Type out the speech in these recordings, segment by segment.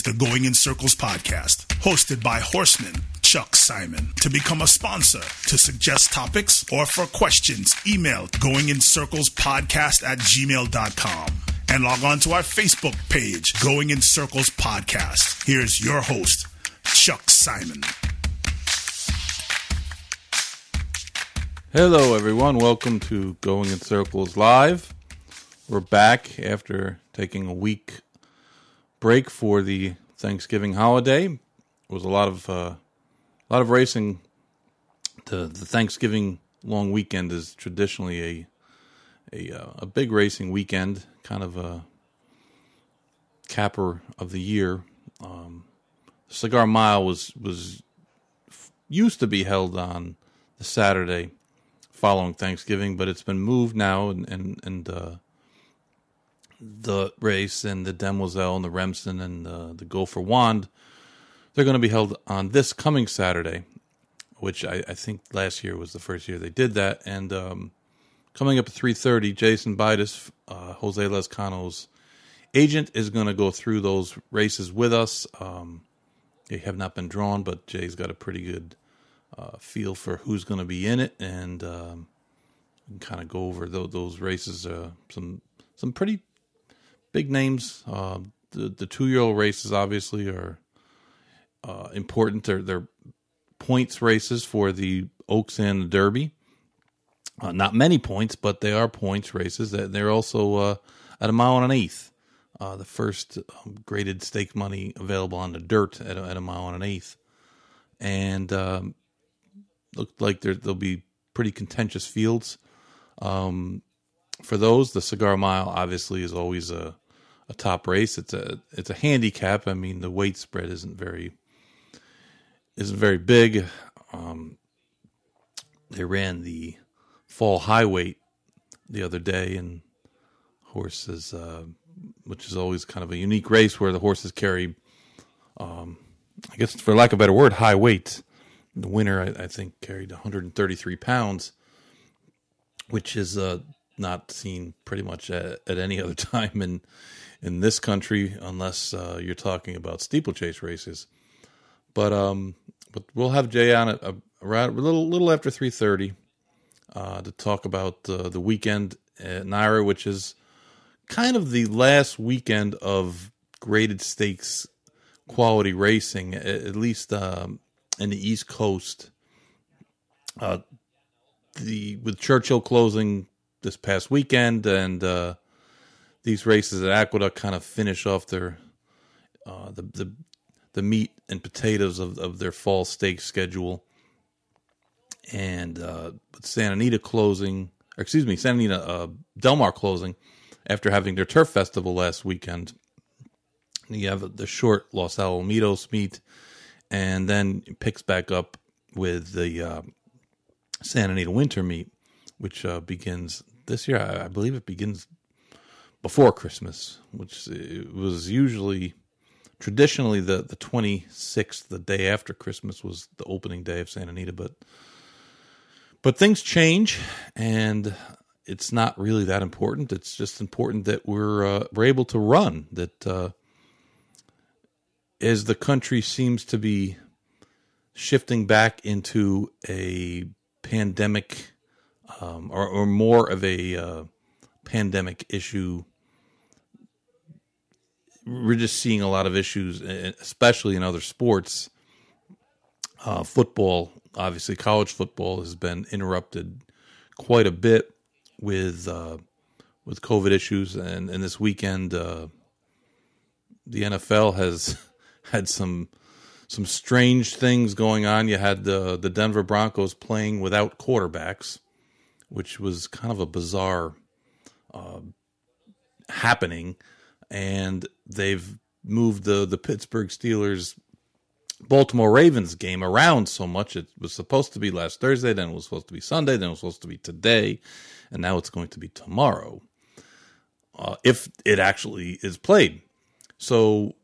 is the Going in Circles podcast, hosted by Horseman Chuck Simon. To become a sponsor, to suggest topics, or for questions, email goingincirclespodcast at gmail.com. And log on to our Facebook page, Going in Circles Podcast. Here's your host, Chuck Simon. Hello, everyone. Welcome to Going in Circles Live. We're back after taking a week break for the Thanksgiving holiday. It was a lot of uh, a lot of racing. The the Thanksgiving long weekend is traditionally a a uh, a big racing weekend, kind of a capper of the year. Um, Cigar Mile was was used to be held on the Saturday following Thanksgiving, but it's been moved now, and and and uh, the race and the Demoiselle and the Remsen and the, the Go for Wand, they're going to be held on this coming Saturday, which I, I, think last year was the first year they did that. And um, coming up at three thirty, Jason Beides, uh, Jose Lezcano's agent, is going to go through those races with us. Um, they have not been drawn, but Jay's got a pretty good uh, feel for who's going to be in it, and um, kind of go over those, those races. Uh, some some pretty big names. Uh, the the two year old races obviously are uh, important. They're they're points races for the Oaks and the Derby. Uh, not many points, but they are points races. They're also uh, at a mile and an eighth. the first um, graded stake money available on the dirt at a, at a mile and an eighth. And um, looked like there, will be pretty contentious fields. Um, for those, the Cigar Mile obviously is always a, a top race. It's a it's a handicap. I mean, the weight spread isn't very isn't very big. Um, they ran the fall high weight the other day, and horses, uh, which is always kind of a unique race where the horses carry, um, I guess for lack of a better word, high weight. The winner, I, I think, carried 133 pounds, which is uh, not seen pretty much at, at, any other time in in this country, unless uh, you're talking about steeplechase races. But um, but we'll have Jay on at, uh, around a little little after 3:30 uh, to talk about uh, the weekend at NYRA, which is kind of the last weekend of graded stakes quality racing, at, least um, in the East Coast. Uh, the with Churchill closing this past weekend, and uh, these races at Aqueduct kind of finish off their uh, the the the meat and potatoes of, of their fall stake schedule. And uh, with Santa Anita closing, excuse me, Santa Anita uh, Del Mar closing after having their turf festival last weekend. You have the short Los Alamitos meet and then picks back up with the uh, Santa Anita Winter Meet, which uh, begins this year. I, I, believe it begins before Christmas, which was usually traditionally the the 26th, the day after Christmas, was the opening day of Santa Anita, but but things change and it's not really that important. It's just important that we're uh, we're able to run. That uh, as the country seems to be shifting back into a pandemic um, or, or, more of a uh, pandemic issue, we're just seeing a lot of issues, especially in other sports. Uh, football, obviously, college football has been interrupted quite a bit with uh, with COVID issues, and, and this weekend, uh, the NFL has had some some strange things going on. You had the the Denver Broncos playing without quarterbacks, which was kind of a bizarre uh, happening, and they've moved the the Pittsburgh Steelers Baltimore Ravens game around so much. It was supposed to be last Thursday, then it was supposed to be Sunday, then it was supposed to be today, and now it's going to be tomorrow. Uh, if it actually is played. So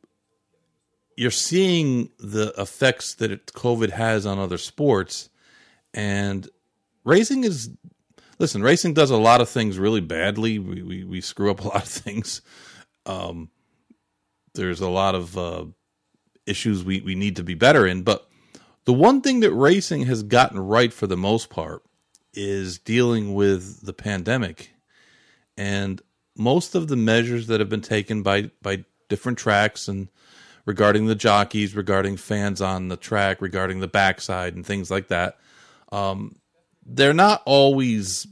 you're seeing the effects that COVID has on other sports, and racing is. Listen, racing does a lot of things really badly. We we, we screw up a lot of things. Um, there's a lot of uh, issues we, we need to be better in. But the one thing that racing has gotten right for the most part is dealing with the pandemic. And most of the measures that have been taken by, by different tracks and regarding the jockeys, regarding fans on the track, regarding the backside and things like that, um, they're not always,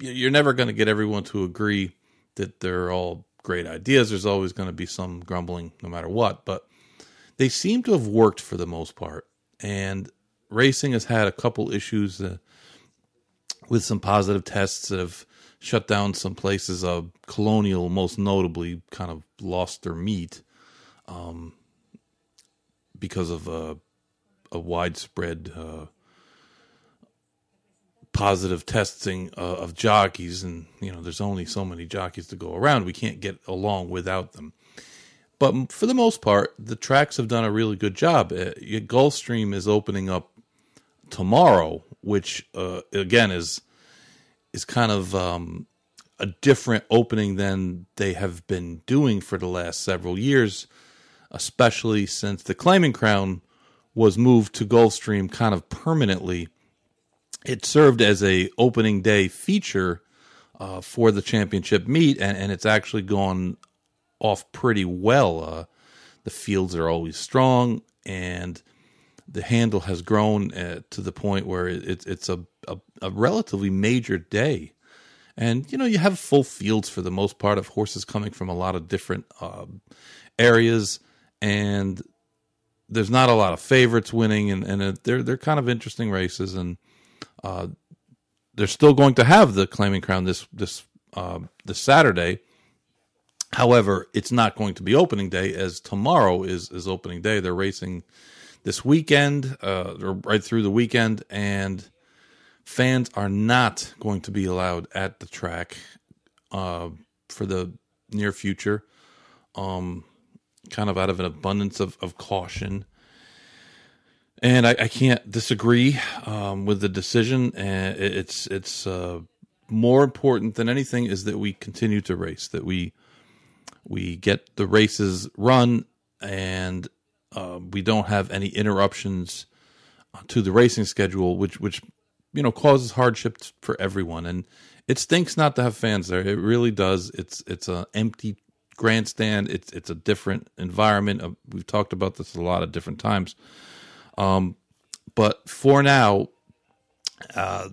you're never going to get everyone to agree that they're all great ideas. There's always going to be some grumbling no matter what, but they seem to have worked for the most part. And racing has had a couple issues uh, with some positive tests that have shut down some places. Uh, Colonial, most notably, kind of lost their meet um, because of uh, a widespread uh, positive testing uh, of jockeys, and you know, there's only so many jockeys to go around. We can't get along without them. But for the most part, the tracks have done a really good job. Uh, Gulfstream is opening up tomorrow, which uh, again is is kind of um, a different opening than they have been doing for the last several years, especially since the Claiming Crown was moved to Gulfstream kind of permanently it served as a opening day feature uh, for the championship meet, and, and it's actually gone off pretty well. Uh, the fields are always strong, and the handle has grown uh, to the point where it, it's a, a, a, relatively major day. And, you know, you have full fields for the most part of horses coming from a lot of different um, areas, and there's not a lot of favorites winning, and, and they're, they're kind of interesting races. And, uh, they're still going to have the claiming crown this this uh, this Saturday. However, it's not going to be opening day as tomorrow is is opening day. They're racing this weekend, uh, right through the weekend, and fans are not going to be allowed at the track uh, for the near future. Um, kind of out of an abundance of, of caution and I, I can't disagree um, with the decision. And it's it's uh, more important than anything is that we continue to race, that we we get the races run, and uh, we don't have any interruptions to the racing schedule, which which you know causes hardships for everyone. And it stinks not to have fans there. It really does. It's it's an empty grandstand. It's it's a different environment. Uh, we've talked about this a lot of different times. Um, but for now, uh,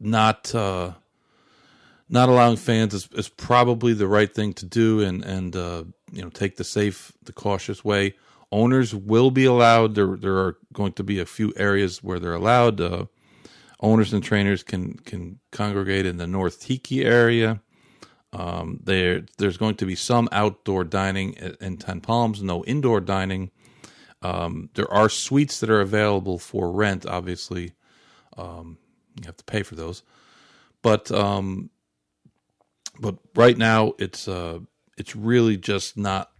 not uh, not allowing fans is, is probably the right thing to do, and and uh, you know take the safe, the cautious way. Owners will be allowed. There there are going to be a few areas where they're allowed. Uh, owners and trainers can can congregate in the North Tiki area. Um, there there's going to be some outdoor dining in Ten Palms, no indoor dining. Um, there are suites that are available for rent. Obviously, um, you have to pay for those, but um, but right now it's uh, it's really just not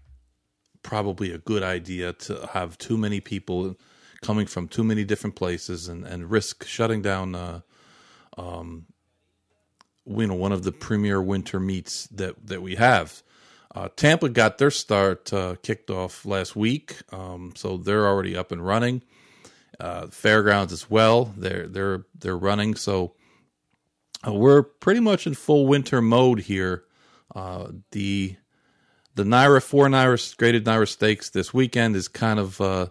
probably a good idea to have too many people coming from too many different places and, and risk shutting down uh, um, you know one of the premier winter meets that that we have uh, Tampa got their start uh, kicked off last week, um, so they're already up and running. Uh, fairgrounds as well, they're they're they're running. So uh, we're pretty much in full winter mode here. Uh, the the NYRA four NYRA graded NYRA stakes this weekend is kind of uh,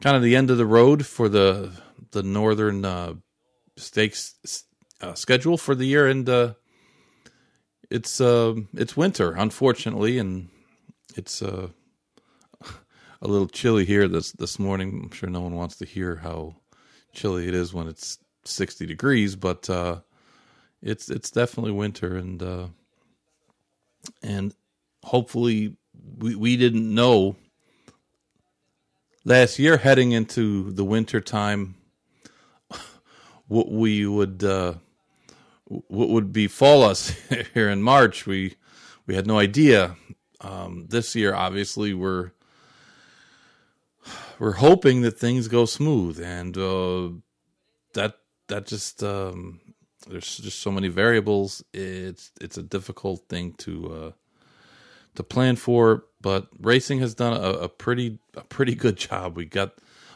kind of the end of the road for the the northern stakes schedule for the year, and it's uh, it's winter, unfortunately, and it's uh, a little chilly here this this morning. I'm sure no one wants to hear how chilly it is when it's 60 degrees, but uh, it's it's definitely winter, and uh, and hopefully we we didn't know last year heading into the winter time what we would uh, what would befall us here in March. We we had no idea. Um, this year, obviously, we're we're hoping that things go smooth, and uh, that that just um, there's just so many variables. It's it's a difficult thing to uh, to plan for, but racing has done a, a pretty a pretty good job. We got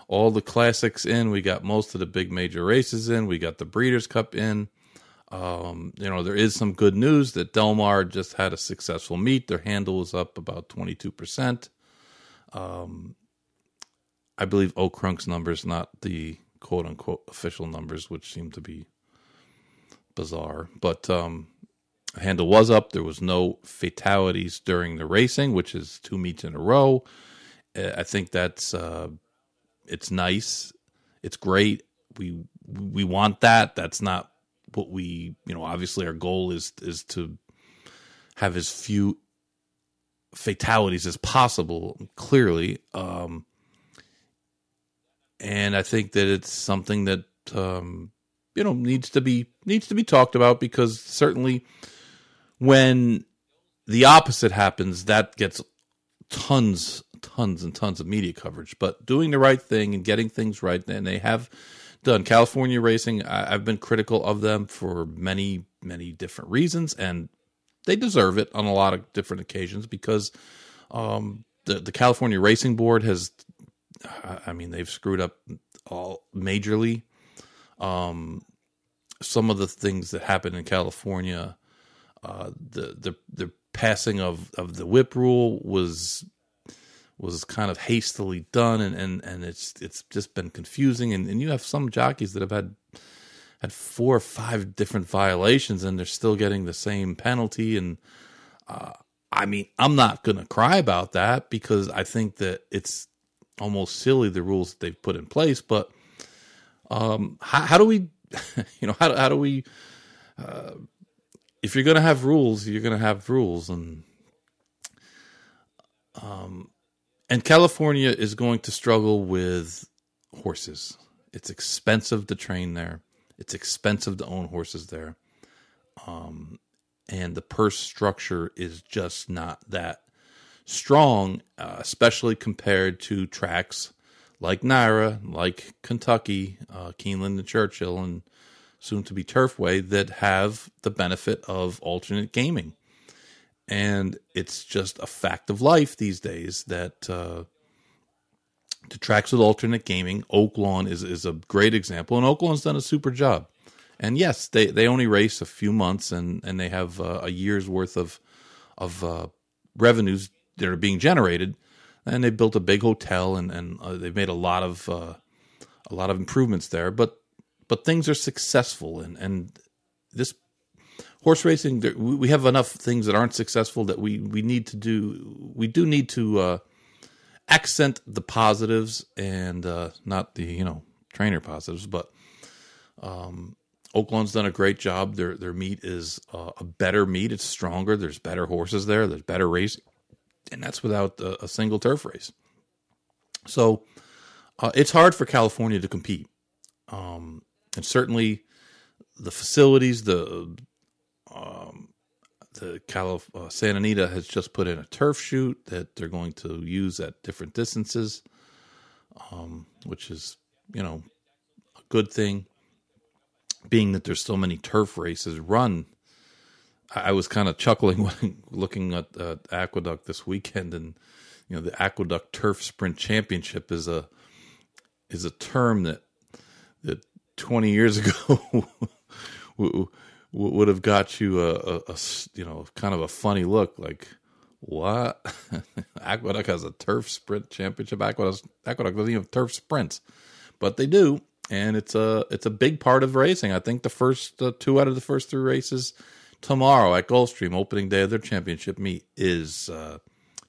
all the classics in. We got most of the big major races in. We got the Breeders' Cup in. Um, you know, there is some good news that Del Mar just had a successful meet. Their handle was up about 22%. Um, I believe Okrunk's numbers, not the quote unquote official numbers, which seem to be bizarre. But um, handle was up. There was no fatalities during the racing, which is two meets in a row. Uh, I think that's uh, it's nice. It's great. We we want that. That's not what we you know. Obviously, our goal is is to have as few fatalities as possible. Clearly, um, and I think that it's something that um, you know needs to be needs to be talked about because certainly when the opposite happens, that gets tons, tons and tons of media coverage. But doing the right thing and getting things right, and they have done. California Racing, I, have been critical of them for many, many different reasons, and they deserve it on a lot of different occasions because um, the the California Racing Board has, I mean, they've screwed up all majorly. Um, some of the things that happened in California uh, the the the passing of of the whip rule was was kind of hastily done and and and it's it's just been confusing. And, and you have some jockeys that have had had four or five different violations and they're still getting the same penalty. And uh, I mean I'm not to cry about that because I think that it's almost silly the rules that they've put in place. But um how, how do we you know how, how do we uh, if you're to have rules, you're to have rules, and um, and California is going to struggle with horses. It's expensive to train there. It's expensive to own horses there, um, and the purse structure is just not that strong, uh, especially compared to tracks like NYRA, like Kentucky, uh, Keeneland and Churchill, and soon to be Turfway, that have the benefit of alternate gaming. And it's just a fact of life these days that uh, tracks with alternate gaming, Oaklawn is, is a great example, and Oaklawn's done a super job. And yes, they, they only race a few months and, and they have uh, a year's worth of of uh, revenues that are being generated. And they built a big hotel and, and uh, they've made a lot of uh, a lot of improvements there. But but things are successful and and this horse racing we have enough things that aren't successful that we we need to do we do need to uh, accent the positives and uh, not the you know trainer positives but um Oaklawn's done a great job. Their their meet is uh, a better meet. it's stronger. There's better horses there. There's better racing and that's without a, a single turf race. So uh, it's hard for California to compete. Um, and certainly the facilities, the the Calif- uh, Santa Anita has just put in a turf chute that they're going to use at different distances, um, which is you know a good thing. Being that there's so many turf races run, I, I was kind of chuckling when looking at uh, Aqueduct this weekend, and you know the Aqueduct Turf Sprint Championship is a is a term that that 20 years ago would have got you a, a, a, you know kind of a funny look like what? Aqueduct has a turf sprint championship. Aqueduct, aqueduct doesn't even have turf sprints. But they do and it's a it's a big part of racing. I think the first uh, two out of the first three races tomorrow at gulfstream opening day of their championship meet is uh,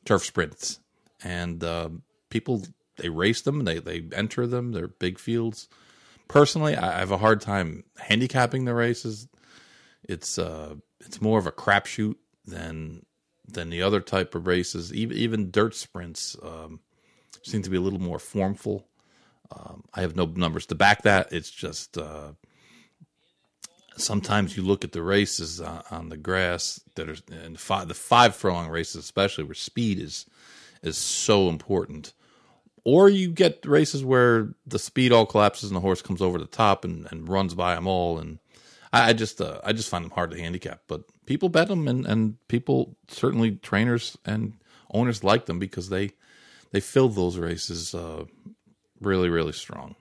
turf sprints. And uh, people they race them they they enter them they're big fields. Personally, I have a hard time handicapping the races. It's uh, it's more of a crapshoot than than the other type of races. Even even dirt sprints um, seem to be a little more formful. Um, I have no numbers to back that. It's just uh, sometimes you look at the races on, on the grass that are and five, the five furlong races, especially where speed is is so important or you get races where the speed all collapses and the horse comes over the top and, and runs by them all and I, I just uh, I just find them hard to handicap but people bet them and, and people certainly trainers and owners like them because they they fill those races uh, really really strong.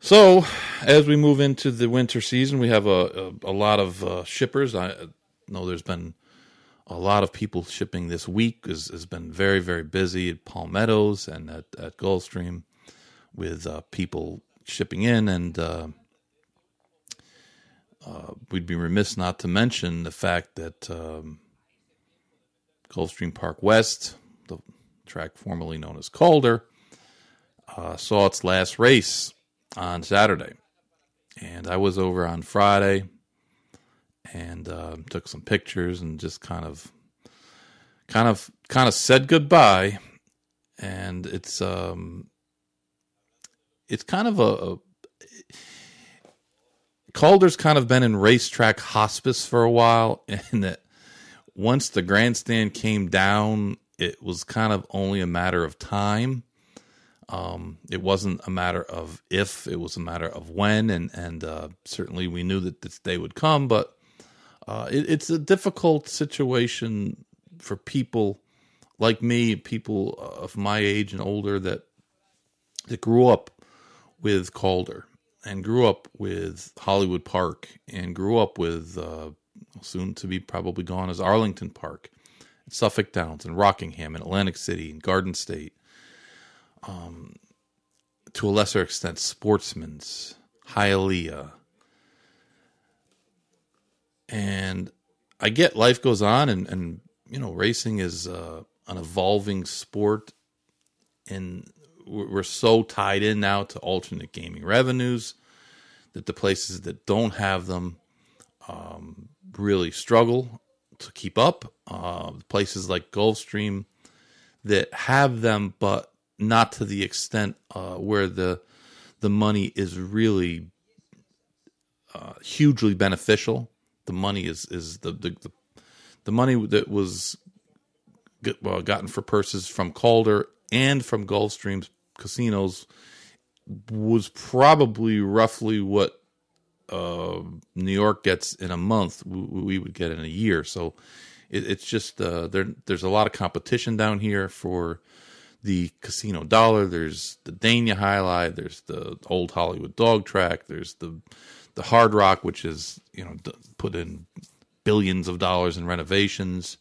So, as we move into the winter season, we have a a, a lot of uh, shippers. I know there's been a lot of people shipping this week. has has been very very busy at Palm Meadows and at at Gulfstream with uh, people shipping in, and uh, uh, we'd be remiss not to mention the fact that um, Gulfstream Park West, the track formerly known as Calder, uh, saw its last race on Saturday. And I was over on Friday and uh, took some pictures and just kind of, kind of, kind of said goodbye. And it's, um, it's kind of a, a Calder's kind of been in racetrack hospice for a while, and that once the grandstand came down, it was kind of only a matter of time um, it wasn't a matter of if; it was a matter of when, and and uh, certainly we knew that this day would come. But uh, it, it's a difficult situation for people like me, people of my age and older that that grew up with Calder and grew up with Hollywood Park and grew up with uh, soon to be probably gone as Arlington Park, Suffolk Downs and Rockingham and Atlantic City and Garden State. Um, to a lesser extent, Sportsman's, Hialeah. And I get life goes on, and, and you know, racing is uh, an evolving sport, and we're so tied in now to alternate gaming revenues that the places that don't have them um, really struggle to keep up. Uh, places like Gulfstream that have them, but not to the extent uh, where the the money is really uh, hugely beneficial. The money is is the the, the, the money that was get, well, gotten for purses from Calder and from Gulfstream's casinos was probably roughly what uh, New York gets in a month. We, we, would get in a year. So it, it's just uh, there. There's a lot of competition down here for the Casino Dollar, there's the Dania Jai-Alai, there's the Old Hollywood Dog Track, there's the the Hard Rock, which is you know put in billions of dollars in renovations.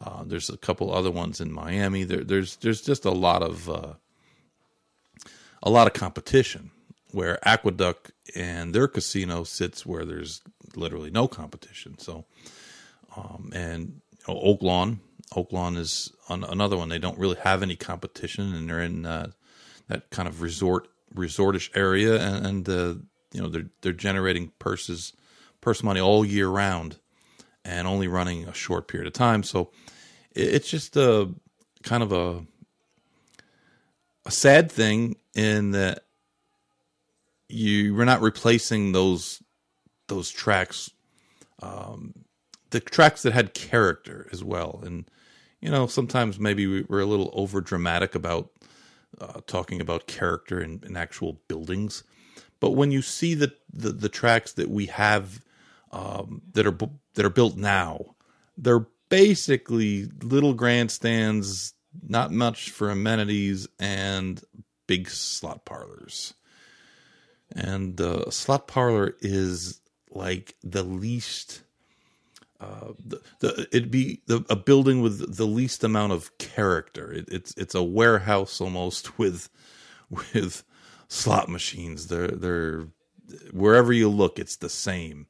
Uh, there's a couple other ones in Miami. There, there's there's just a lot of uh, a lot of competition. Where Aqueduct and their casino sits where there's literally no competition. So, um, and you know, Oaklawn, Oaklawn is on another one. They don't really have any competition, and they're in uh, that kind of resort resortish area, and, and uh, you know they're they're generating purses purse money all year round, and only running a short period of time. So it, it's just a kind of a a sad thing in that you we're not replacing those those tracks um, the tracks that had character as well and you know, sometimes maybe we're a little over dramatic about uh, talking about character in, in, actual buildings. But when you see the, the, the tracks that we have um, that are that are built now, they're basically little grandstands, not much for amenities, and big slot parlors. And uh, slot parlor is like the least uh, the, the it'd be the, a building with the least amount of character. It, it's it's a warehouse almost with with slot machines. They're they're wherever you look, it's the same.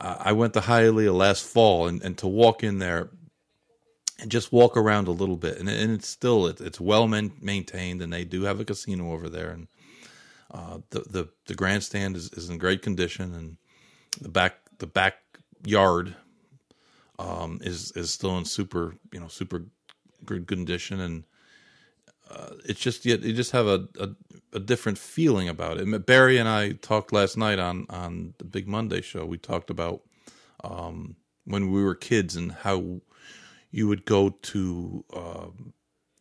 Uh, I went to Hialeah last fall, and, and to walk in there and just walk around a little bit, and, and it's still it, it's well man, maintained, and they do have a casino over there, and uh, the the the grandstand is, is in great condition, and the back the backyard um, is is still in super you know super good condition, and uh, it's just yet you just have a, a, a different feeling about it. Barry and I talked last night on on the Big Monday show. We talked about um, when we were kids and how you would go to um,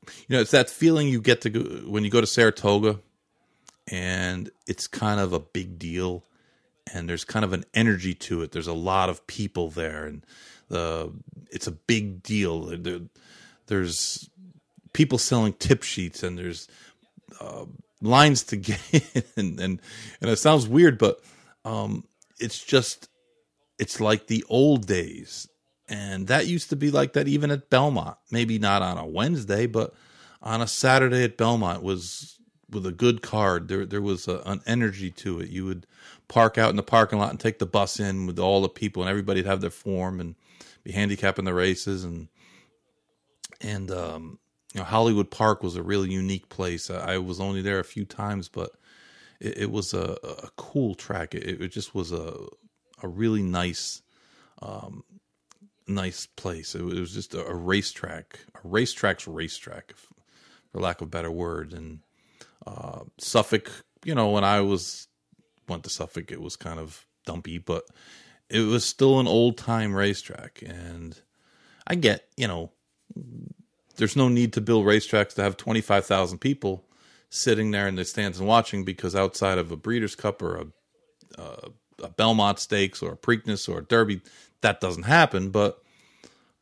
you know it's that feeling you get to go when you go to Saratoga and it's kind of a big deal and there's kind of an energy to it there's a lot of people there and the it's a big deal. There, there's people selling tip sheets and there's uh, lines to get in, and, and and it sounds weird, but um, it's just it's like the old days, and that used to be like that even at Belmont. Maybe not on a Wednesday, but on a Saturday at Belmont was with a good card. There there was a, an energy to it. You would park out in the parking lot and take the bus in with all the people, and everybody'd have their form and be handicapping the races and and um, you know Hollywood Park was a really unique place. I was only there a few times, but it, it was a, a, cool track. It, it, just was a a really nice um, nice place. It, was just a, a racetrack, a racetrack's racetrack, for lack of a better word. And uh, Suffolk, you know, when I was went to Suffolk, it was kind of dumpy, but it was still an old time racetrack. And I get, you know, there's no need to build racetracks to have 25,000 people sitting there in the stands and watching because outside of a Breeders' Cup or a, uh, a Belmont Stakes or a Preakness or a Derby, that doesn't happen. But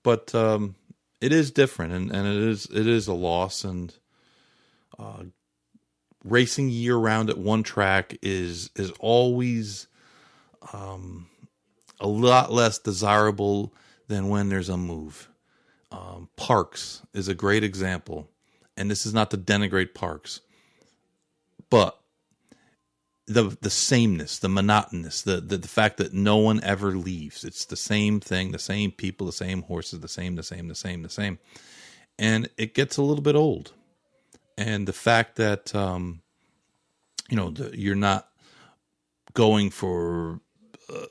but um, it is different, and, and it is it is a loss. And uh, racing year round at one track is is always um, a lot less desirable than when there's a move. Um, Parx is a great example, and this is not to denigrate Parx, but the the sameness, the monotonous, the, the the fact that no one ever leaves. It's the same thing, the same people, the same horses, the same, the same, the same, the same, and it gets a little bit old. And the fact that um, you know the, you're not going for uh,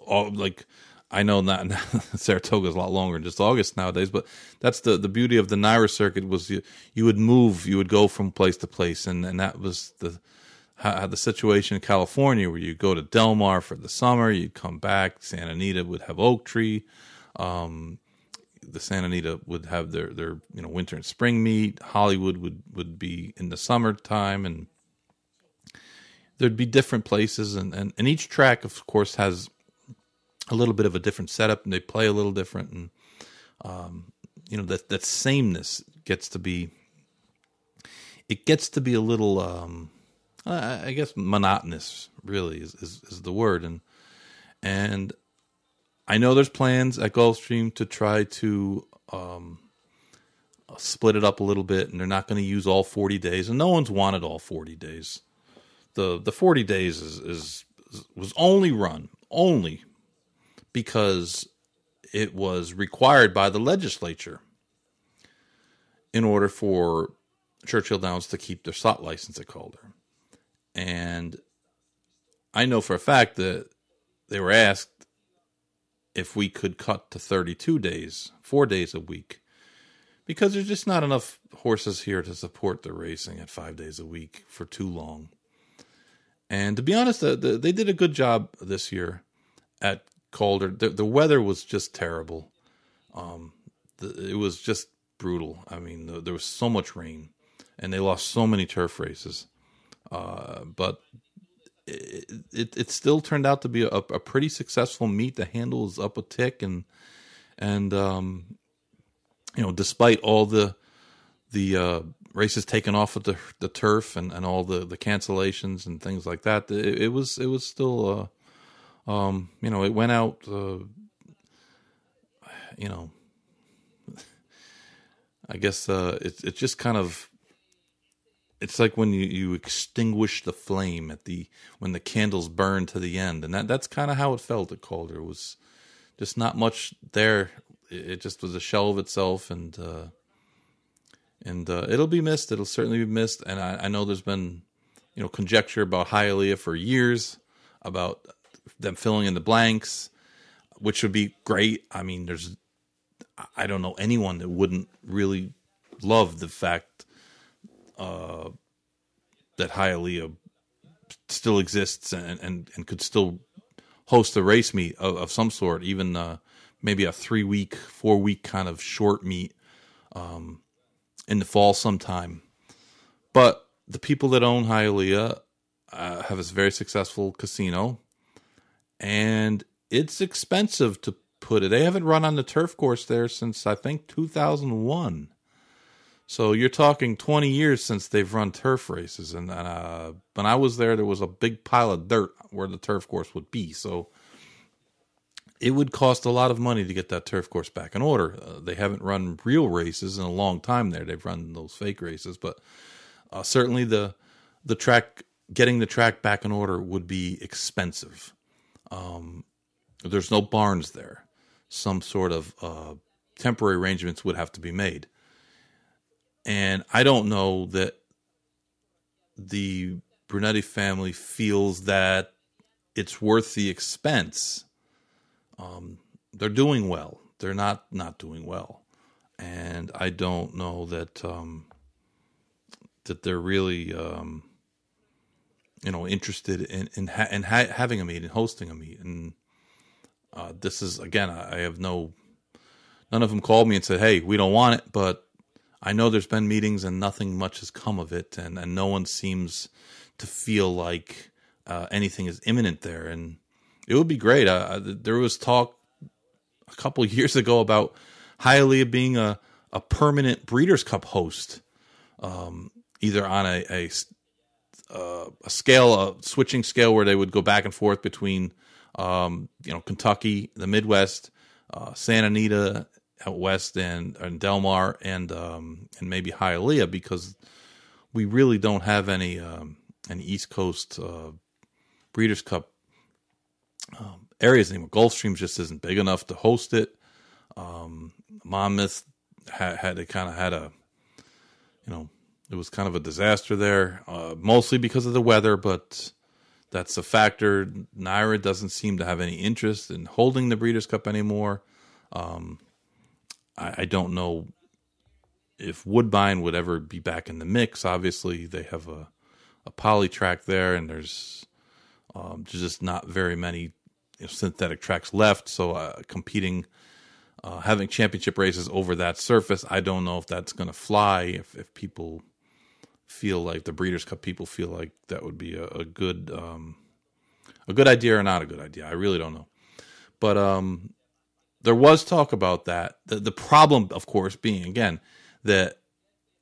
all like I know not Saratoga is a lot longer than just August nowadays, but that's the the beauty of the NYRA circuit was you you would move, you would go from place to place, and and that was the how, the situation in California where you go to Del Mar for the summer, you'd come back, Santa Anita would have Oak Tree, um, the Santa Anita would have their their you know winter and spring meet, Hollywood would would be in the summertime, and there'd be different places, and and, and each track of course has a little bit of a different setup and they play a little different and um, you know that that sameness gets to be it gets to be a little um, I guess monotonous really is, is, is the word and and I know there's plans at Gulfstream to try to um, split it up a little bit and they're not going to use all 40 days and no one's wanted all 40 days the the 40 days is, is was only run only because it was required by the legislature in order for Churchill Downs to keep their slot license at Calder. And I know for a fact that they were asked if we could cut to 32 days, four days a week, because there's just not enough horses here to support the racing at five days a week for too long. And to be honest, the, the, they did a good job this year at Calder. The, the weather was just terrible. Um, it was just brutal. I mean, the, there was so much rain, and they lost so many turf races. Uh, but it, it, it still turned out to be a, a, pretty successful meet. The handle is up a tick, and and um, you know, despite all the the uh, races taken off of the the turf and, and all the, the cancellations and things like that, it, it was it was still. Uh, um, you know, it went out, uh, you know, I guess uh, it's it's just kind of it's like when you, you extinguish the flame at the when the candles burn to the end, and that that's kind of how it felt at Calder. It was just not much there. It, just was a shell of itself, and uh, and uh, it'll be missed. It'll certainly be missed. And I, I know there's been you know conjecture about Hialeah for years about them filling in the blanks, which would be great. I mean, there's I don't know anyone that wouldn't really love the fact uh, that Hialeah still exists and, and, and could still host a race meet of, of some sort, even uh, maybe a three week, four week kind of short meet um, in the fall sometime. But the people that own Hialeah uh, have a very successful casino and it's expensive to put it. They haven't run on the turf course there since I think 2001. So you're talking 20 years since they've run turf races, and uh, when I was there, there was a big pile of dirt where the turf course would be. So it would cost a lot of money to get that turf course back in order. Uh, they haven't run real races in a long time there. They've run those fake races, but uh, certainly the the track getting the track back in order would be expensive. Um, there's no barns there. Some sort of uh, temporary arrangements would have to be made. And I don't know that the Brunetti family feels that it's worth the expense. Um, they're doing well. They're not not doing well, and I don't know that um, that they're really um, you know interested in in, ha- in ha- having a meet and hosting a meet. And uh, this is again, I have no none of them called me and said, "Hey, we don't want it," but I know there's been meetings and nothing much has come of it, and, and no one seems to feel like uh, anything is imminent there. And it would be great. Uh, there was talk a couple years ago about Hialeah being a, a permanent Breeders' Cup host, um, either on a, a, uh, a scale, a switching scale where they would go back and forth between, um, you know, Kentucky, the Midwest, uh, Santa Anita, out west and, and Del Mar and um, and maybe Hialeah because we really don't have any um, any East Coast uh, Breeders' Cup um, areas anymore. Gulfstream just isn't big enough to host it. Um, Monmouth had, had it kind of had a you know it was kind of a disaster there, uh, mostly because of the weather, but that's a factor. NYRA doesn't seem to have any interest in holding the Breeders' Cup anymore. Um, I, I don't know if Woodbine would ever be back in the mix. Obviously, they have a a poly track there, and there's um, just not very many you know, synthetic tracks left. So uh, competing, uh, having championship races over that surface, I don't know if that's going to fly. If if people feel like the Breeders' Cup people feel like that would be a, a good um, a good idea or not a good idea. I really don't know. But um, there was talk about that. The, the problem, of course, being again that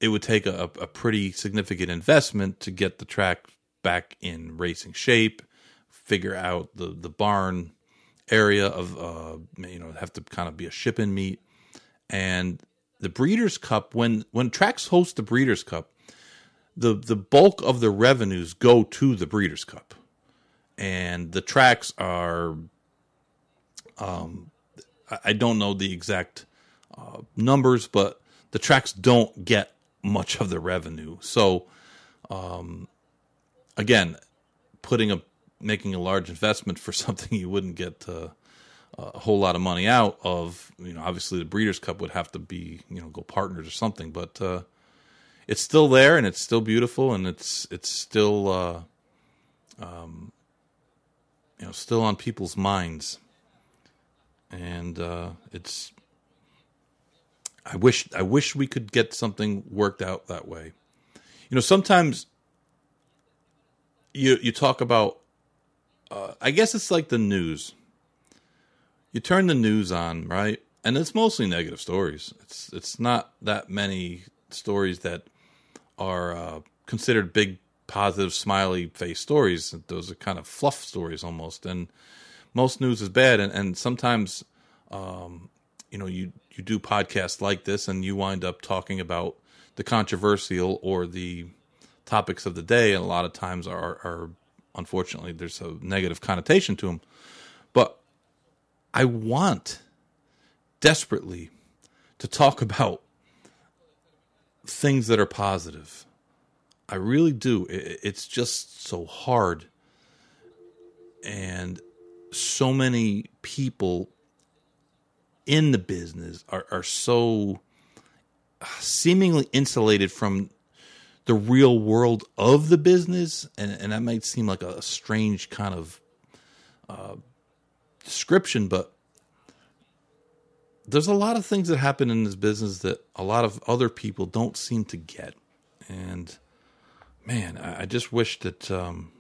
it would take a, a pretty significant investment to get the track back in racing shape, figure out the the barn area of uh, you know have to kind of be a shipping meet, and the Breeders' Cup when when tracks host the Breeders' Cup, the the bulk of the revenues go to the Breeders' Cup, and the tracks are um, I don't know the exact uh, numbers, but the tracks don't get much of the revenue. So, um, again, putting a making a large investment for something you wouldn't get uh, a whole lot of money out of. You know, obviously the Breeders' Cup would have to be you know go partners or something, but uh, it's still there and it's still beautiful and it's it's still uh, um, you know still on people's minds and uh, it's. I wish I wish we could get something worked out that way. You know, sometimes you you talk about. Uh, I guess it's like the news. You turn the news on, right, and it's mostly negative stories. It's it's not that many stories that are uh, considered big, positive, smiley face stories. Those are kind of fluff stories almost, and most news is bad, and, and sometimes, um, you know, you you do podcasts like this, and you wind up talking about the controversial or the topics of the day, and a lot of times are are unfortunately there's a negative connotation to them. But I want desperately to talk about things that are positive. I really do. It's just so hard. And so many people in the business are, are so seemingly insulated from the real world of the business. And, and that might seem like a, strange kind of uh, description but there's a lot of things that happen in this business that a lot of other people don't seem to get. And man i, I just wish that um,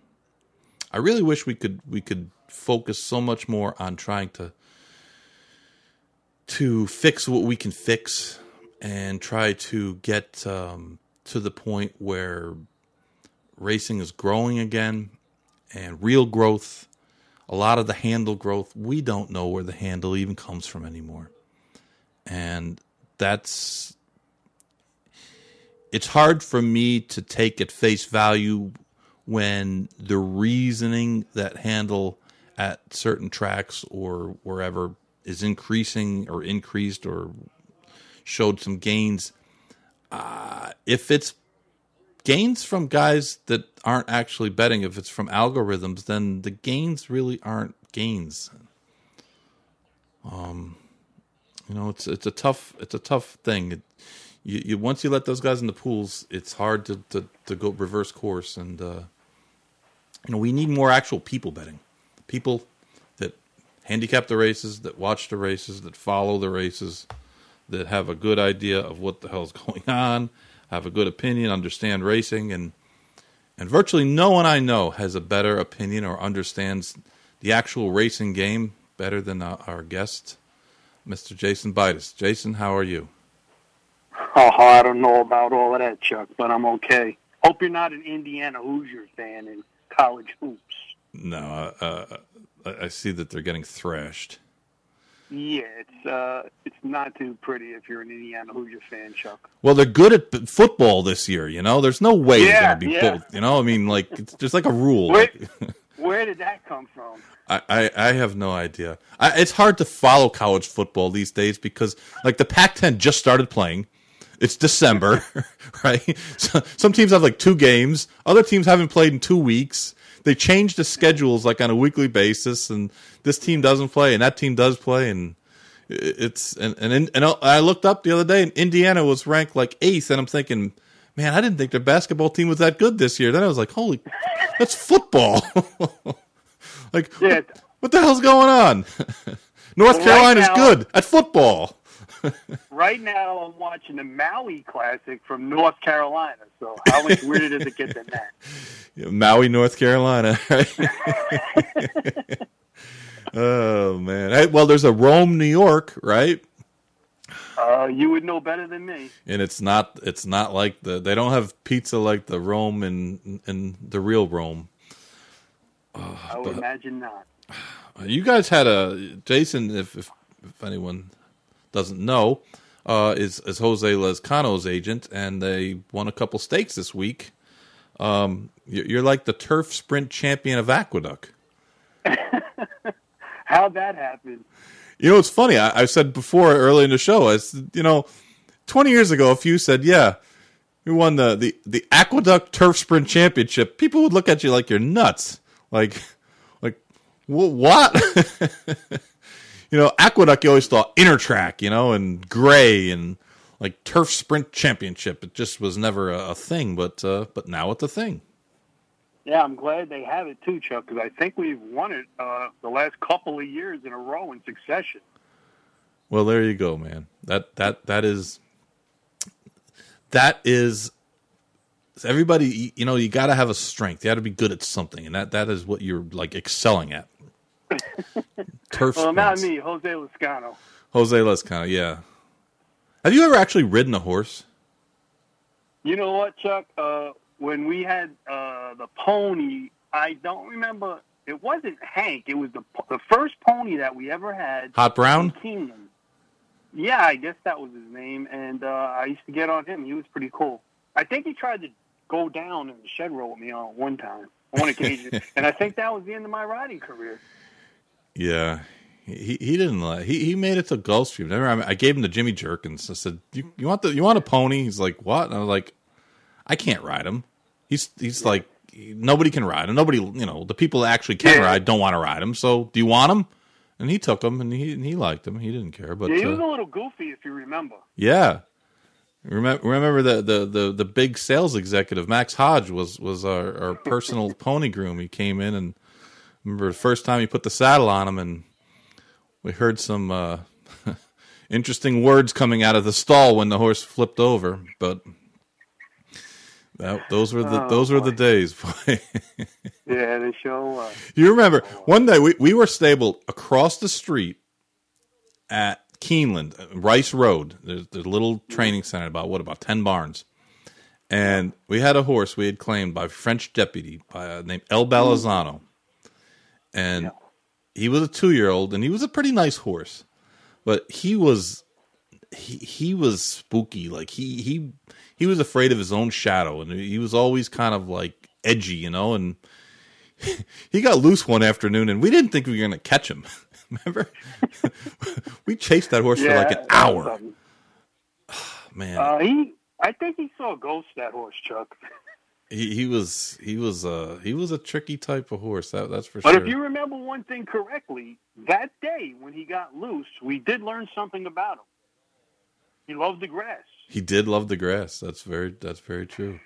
i really wish we could we could focus so much more on trying to to fix what we can fix and try to get um, to the point where racing is growing again and real growth. A lot of the handle growth, we don't know where the handle even comes from anymore. And that's it's hard for me to take at face value when the reasoning that handle at certain tracks or wherever is increasing or increased or showed some gains. Uh, if it's gains from guys that aren't actually betting, if it's from algorithms, then the gains really aren't gains. Um, you know, it's it's a tough it's a tough thing. It, you, you once you let those guys in the pools, it's hard to to, to go reverse course, and uh, you know we need more actual people betting, people that handicap the races, that watch the races, that follow the races, that have a good idea of what the hell's going on, have a good opinion, understand racing, and and virtually no one I know has a better opinion or understands the actual racing game better than our, guest, Mr. Jason Beides. Jason, how are you? Oh, I don't know about all of that, Chuck, but I'm okay. Hope you're not an Indiana Hoosiers fan in college hoops. No, uh, I see that they're getting thrashed. Yeah, it's uh, it's not too pretty if you're an Indiana Hoosier fan, Chuck. Well, they're good at football this year. You know, there's no way yeah, they're going to be yeah. both. You know, I mean, like it's just like a rule. Where, where did that come from? I, I, I have no idea. I, it's hard to follow college football these days because, like, the Pac-10 just started playing. It's December, right? So, some teams have like two games. Other teams haven't played in two weeks. They change the schedules like on a weekly basis, and this team doesn't play, and that team does play, and it's and and and I looked up the other day, and Indiana was ranked like eighth, and I'm thinking, man, I didn't think their basketball team was that good this year. Then I was like, holy, that's football. like, Yeah. what, what the hell's going on? North Well, right Carolina's now- good at football. Right now, I'm watching the Maui Classic from North Carolina. So how much weirder does it get than that? Maui, North Carolina. Right? oh man. Hey, well, there's a Rome, New York, right? Uh, you would know better than me. And it's not. It's not like the. They don't have pizza like the Rome and in the real Rome. I would imagine not. You guys had a Jason. If if, if anyone doesn't know, uh, is is Jose Lezcano's agent, and they won a couple stakes this week. Um, you're like the turf sprint champion of Aqueduct. How'd that happen? You know, it's funny. I, I said before early in the show, I said, you know, 20 years ago, if you said, yeah, you won the, the, the Aqueduct Turf Sprint Championship, people would look at you like you're nuts. Like, like, what? you know, Aqueduct, you always thought inner track, you know, and gray and like Turf Sprint Championship. It just was never a, a thing, but, uh, but now it's a thing. Yeah, I'm glad they have it too, Chuck, because I think we've won it uh, the last couple of years in a row in succession. Well, there you go, man. That that that is that is everybody. You know, you got to have a strength. You got to be good at something, and that that is what you're like excelling at. Turf Well, not me, Jose Lezcano. Jose Lezcano. Yeah. Have you ever actually ridden a horse? You know what, Chuck? Uh, when we had uh, the pony, I don't remember. It wasn't Hank. It was the the first pony that we ever had. Hot Brown. Keeneland. Yeah, I guess that was his name, and uh, I used to get on him. He was pretty cool. I think he tried to go down in the shed row with me on one time, on one occasion, and I think that was the end of my riding career. Yeah. He he didn't like he he made it to Gulfstream. I remember I gave him to Jimmy Jerkens. I said, "You you want the you want a pony?" He's like, "What?" And I was like, "I can't ride him." He's he's like nobody can ride him. Nobody you know the people that actually can Yeah. ride don't want to ride him. So do you want him? And he took him and he and he liked him. He didn't care. But Yeah, he was uh, a little goofy, if you remember. yeah. Remember, remember the, the, the, the big sales executive Max Hodge was was our, our personal pony groom. He came in and remember the first time you put the saddle on him, and we heard some uh, interesting words coming out of the stall when the horse flipped over. But that, those were the Oh, those were the days. boy. Yeah, they show. You remember one day we, we were stabled across the street at Keeneland, uh, Rice Road. There's, there's a little training center about what about ten barns, and we had a horse we had claimed by French deputy by uh, named El Balazzano, and Yeah. he was a two year old, and he was a pretty nice horse, but he was he he was spooky. Like he he he was afraid of his own shadow, and he was always kind of like edgy, you know. And he got loose one afternoon, and we didn't think we were going to catch him. Remember, we chased that horse for like an hour. something. Man, Uh, he, I think he saw a ghost. That horse, Chuck. He he was he was uh he was a tricky type of horse. That that's for But sure. But if you remember one thing correctly, that day when he got loose, we did learn something about him. He loved the grass, he did love the grass. That's very that's very true.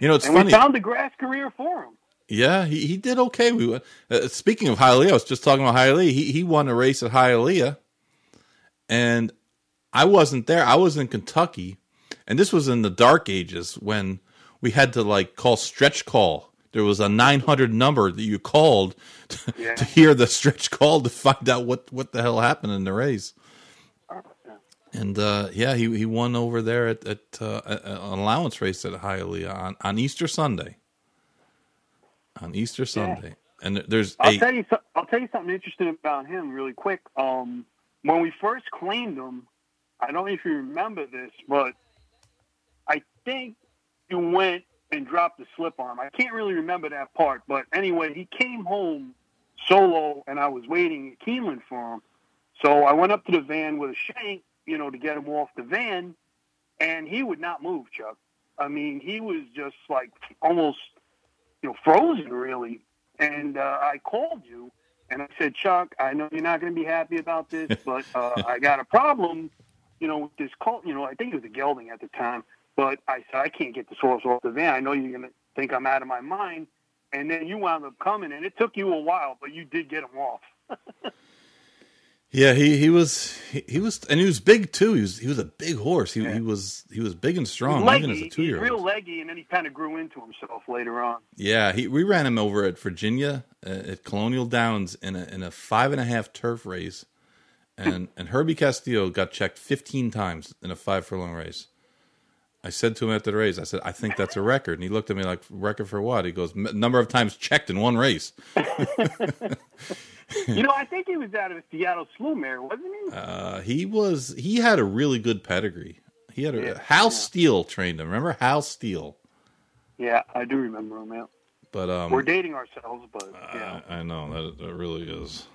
You know, it's and funny. we found the grass career for him. Yeah, he, he did okay. We uh, speaking of Hialeah, I was just talking about Hialeah. He he won a race at Hialeah, and I wasn't there. I was in Kentucky, and this was in the dark ages when we had to like call stretch call. There was a nine hundred number that you called to, Yeah. to hear the stretch call to find out what what the hell happened in the race. And uh, yeah, he he won over there at, at uh, an allowance race at Hialeah on, on Easter Sunday. On Easter Sunday, and there's I'll a tell you. so- I'll tell you something interesting about him, really quick. Um, when we first claimed him, I don't know if you remember this, but I think you went and dropped the slip arm. I can't really remember that part, but anyway, he came home solo, and I was waiting at Keeneland for him. So I went up to the van with a shank, you know, to get him off the van, and he would not move, Chuck. I mean, he was just like almost, you know, frozen, really. And uh, I called you, and I said, Chuck, I know you're not going to be happy about this, but uh, I got a problem, you know, with this call. You know, I think it was a gelding at the time, but I said I can't get the horse off the van. I know you're going to think I'm out of my mind. And then you wound up coming, and it took you a while, but you did get him off. yeah he he was he, he was and he was big too. He was he was a big horse. He Yeah. he was he was big and strong leggy, even as a two year he's real leggy, and then he kind of grew into himself later on. Yeah, he we ran him over at Virginia uh, at Colonial Downs in a in a five and a half turf race, and and Herbie Castillo got checked fifteen times in a five furlong race. I said to him after the race, I said, I think that's a record, and he looked at me like, record for what? He goes, "M- number of times checked in one race. you know, I think he was out of a Seattle mare, wasn't he? Uh, he was he had a really good pedigree. He had a Yeah, Hal yeah. Steele trained him. Remember Hal Steele? yeah, I do remember him. Yeah. But um, We're dating ourselves, but yeah. I, I know that that really is.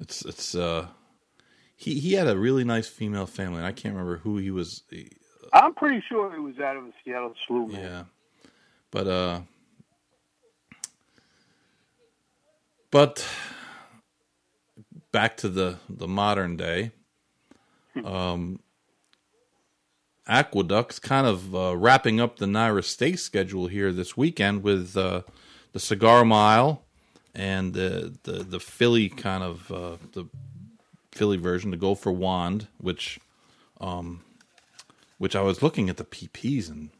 It's it's uh, he he had a really nice female family, and I can't remember who he was. I'm pretty sure it was out of a Seattle Slew. Yeah, but uh, but back to the the modern day. Um, Aqueduct's kind of uh, wrapping up the NYRA State schedule here this weekend with uh, the Cigar Mile and the the the filly kind of uh, the filly version to Go for Wand, which um, which I was looking at the PPs and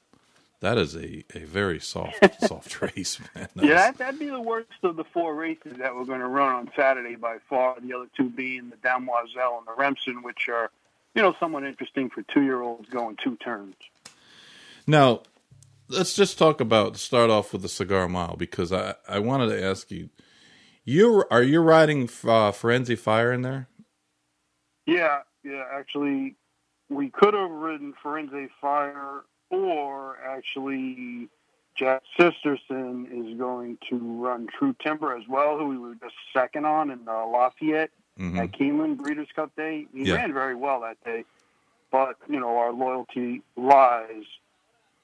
that is a, a very soft soft race, man. That Yeah, that, that'd be the worst of the four races that we're going to run on Saturday by far. The other two being the Demoiselle and the Remsen, which are, you know, somewhat interesting for two-year-olds going two turns. Now, let's just talk about start off with the cigar mile because I, I wanted to ask you, you are you riding uh, Firenze Fire in there? Yeah, yeah. Actually, we could have ridden Firenze Fire, or actually, Jack Sisterson is going to run True Timber as well, who we were just second on in uh, Lafayette hmm at Keeneland Breeders' Cup Day. He Yeah. ran very well that day, but you know our loyalty lies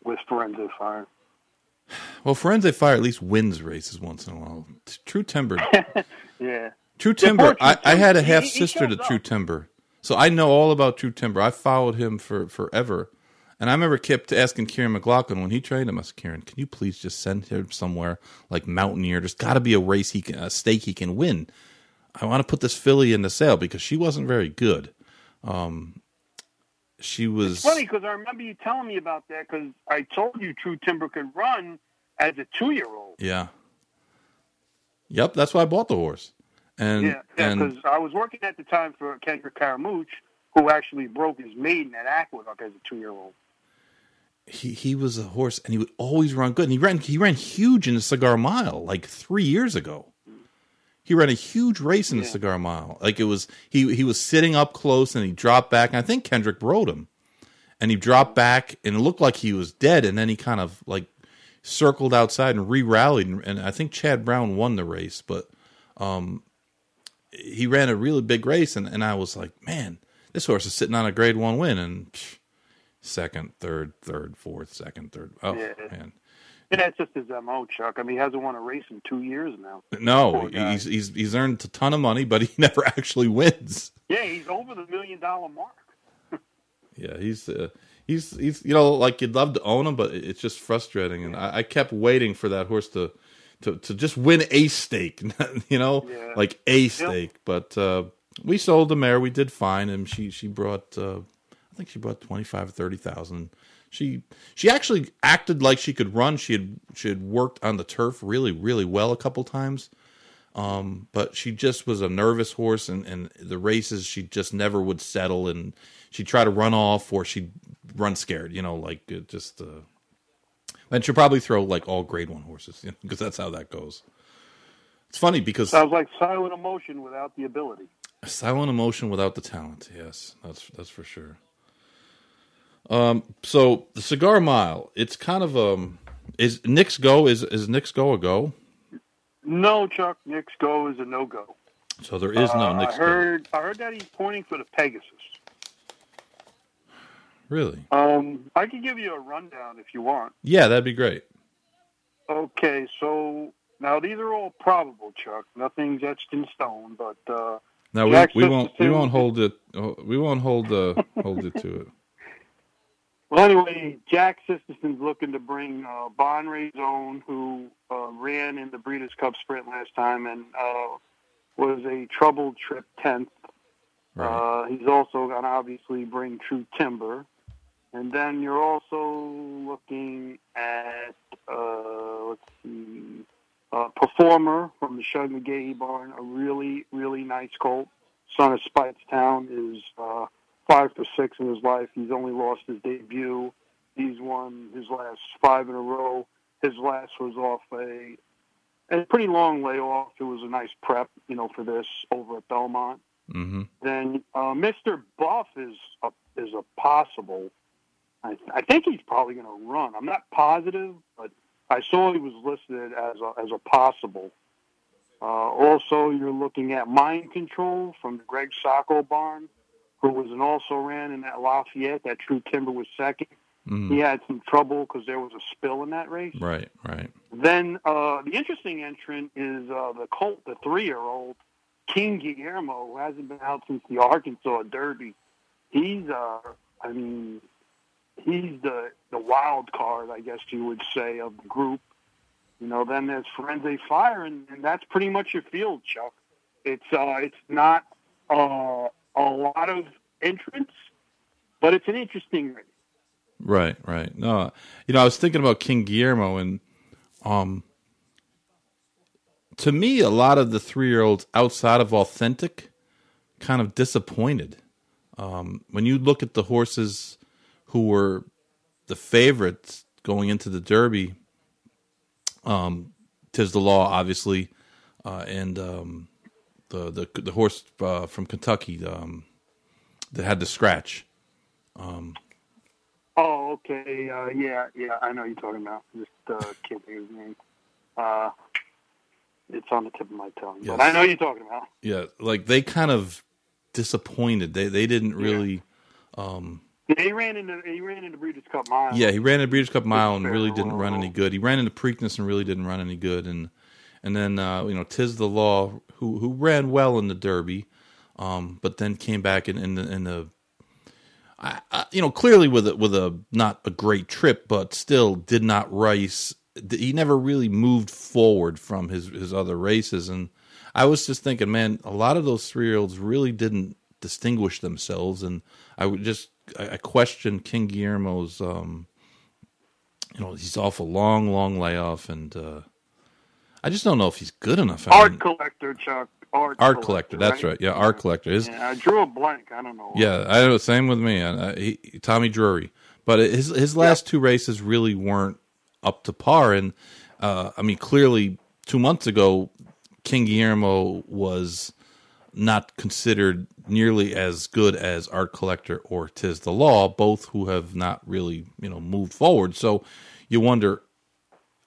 with Firenze Fire. Well, Firenze Fire at least wins races once in a while. True Timber, Yeah, True Timber. I, I had a half sister to True up. Timber, so I know all about True Timber. I followed him for forever, and I remember kept asking Kiaran McLaughlin when he trained him. I said, "Kieran, can you please just send him somewhere like Mountaineer? There's got to be a race he can, a stake he can win. I want to put this filly in the sale because she wasn't very good. Um, she was funny because I remember you telling me about that because I told you True Timber could run as a two-year-old. Yeah. Yep, that's why I bought the horse. And yeah, yeah, because I was working at the time for Kendrick Carmouche, who actually broke his maiden at Aqueduct as a two-year-old. he he was a horse, and he would always run good. And he ran he ran huge in the Cigar Mile like three years ago. He ran a huge race in the Yeah. Cigar Mile. Like it was he he was sitting up close, and he dropped back. And I think Kendrick rode him, and he dropped back, and it looked like he was dead. And then he kind of like circled outside and re-rallied, and, and I think Chad Brown won the race, but um, he ran a really big race, and, and I was like, man, this horse is sitting on a Grade One win, and psh, second, third, third, fourth, second, third. Oh Yeah. man, And that's just his mo, Chuck. I mean, he hasn't won a race in two years now. no, he's he's he's earned a ton of money, but he never actually wins. Yeah, he's over the million-dollar mark. Yeah, he's uh, he's he's you know like you'd love to own him, but it's just frustrating, and I, I kept waiting for that horse to. To, to just win a stake, you know, Yeah. like a stake. But uh, we sold the mare. We did fine, and she she brought uh, I think she brought twenty five or thirty thousand. She she actually acted like she could run. She had she had worked on the turf really really well a couple times, um, but she just was a nervous horse, and and the races she just never would settle, and she'd try to run off or she'd run scared. You know, like just. Uh, and she'll probably throw like all grade one horses you know, because that's how that goes. It's funny because Sounds like silent emotion without the ability. silent emotion without the talent. Yes, that's that's for sure. Um, so the cigar mile, it's kind of um, is Knicks Go is is Knicks Go a go? No, Chuck. Knicks Go is a no-go. So there is no Uh, I Knicks Go. heard. I heard that he's pointing for the Pegasus. Really? Um, I can give you a rundown if you want. Yeah, that'd be great. Okay, so now these are all probable, Chuck. Nothing's etched in stone, but uh, No, we, Jack we won't we won't hold it we won't hold uh hold it to it. well, anyway, Jack Sisterson's looking to bring uh, Bonray Zone, who uh, ran in the Breeders' Cup Sprint last time and uh, was a troubled trip tenth. Right. Uh, he's also going to obviously bring True Timber. And then you're also looking at, uh, let's see, uh, Performer from the Shug McGaughey barn, a really, really nice colt. Son of Speightstown is uh, five for six in his life. He's only lost his debut. He's won his last five in a row. His last was off a, a pretty long layoff. It was a nice prep, you know, for this over at Belmont mm-hmm. then uh, Mr. Buff is a, is a possible. I, I think he's probably going to run. I'm not positive, but I saw he was listed as a, as a possible. Uh, also, you're looking at Mind Control from Greg Sacco barn, who was an also ran in that Lafayette. That True Timber was second. mm He had some trouble because there was a spill in that race. Right, right. Then uh, the interesting entrant is uh, the Colt, the three-year-old King Guillermo, who hasn't been out since the Arkansas Derby. He's, uh, I mean, he's the the wild card, I guess you would say, of the group. You know, then there's Firenze Fire, and, and that's pretty much your field, Chuck. It's uh, it's not uh, a lot of entrants, but it's an interesting race. Right, right. No, you know, I was thinking about King Guillermo, and um, to me, a lot of the three-year-olds outside of authentic kind of disappointed. Um, when you look at the horses who were the favorites going into the Derby, um, Tiz the Law, obviously, uh, and um, the the the horse uh, from Kentucky um, that had the scratch. Oh, okay. Uh, yeah, yeah, I know you're talking about. Just uh, can't think of his name. Uh, it's on the tip of my tongue, Yes. but I know you're talking about. yeah, like they kind of disappointed. They they didn't really. He ran into he ran into Breeders' Cup Mile. Yeah, he ran a Breeders' Cup Mile and really didn't run any good. He ran into Preakness and really didn't run any good. And and then uh, you know Tiz the Law, who who ran well in the Derby, um, but then came back in in the, in the I, I, you know clearly with a, with a not a great trip, but still did not race. He never really moved forward from his his other races. And I was just thinking, man, a lot of those three year olds really didn't distinguish themselves, and I would just I, I question King Guillermo's. Um, you know, he's off a long, long layoff, and uh, I just don't know if he's good enough. I Art mean, collector Chuck. Art, Art Collector. That's right. Yeah, Art Collector. His, Yeah, I drew a blank. I don't know. Yeah, I know. Same with me. Uh, he, Tommy Drury, but his his last two races really weren't up to par. And uh, I mean, clearly, two months ago, King Guillermo was not considered nearly as good as Art Collector or Tiz the Law, both who have not really you know moved forward. So you wonder.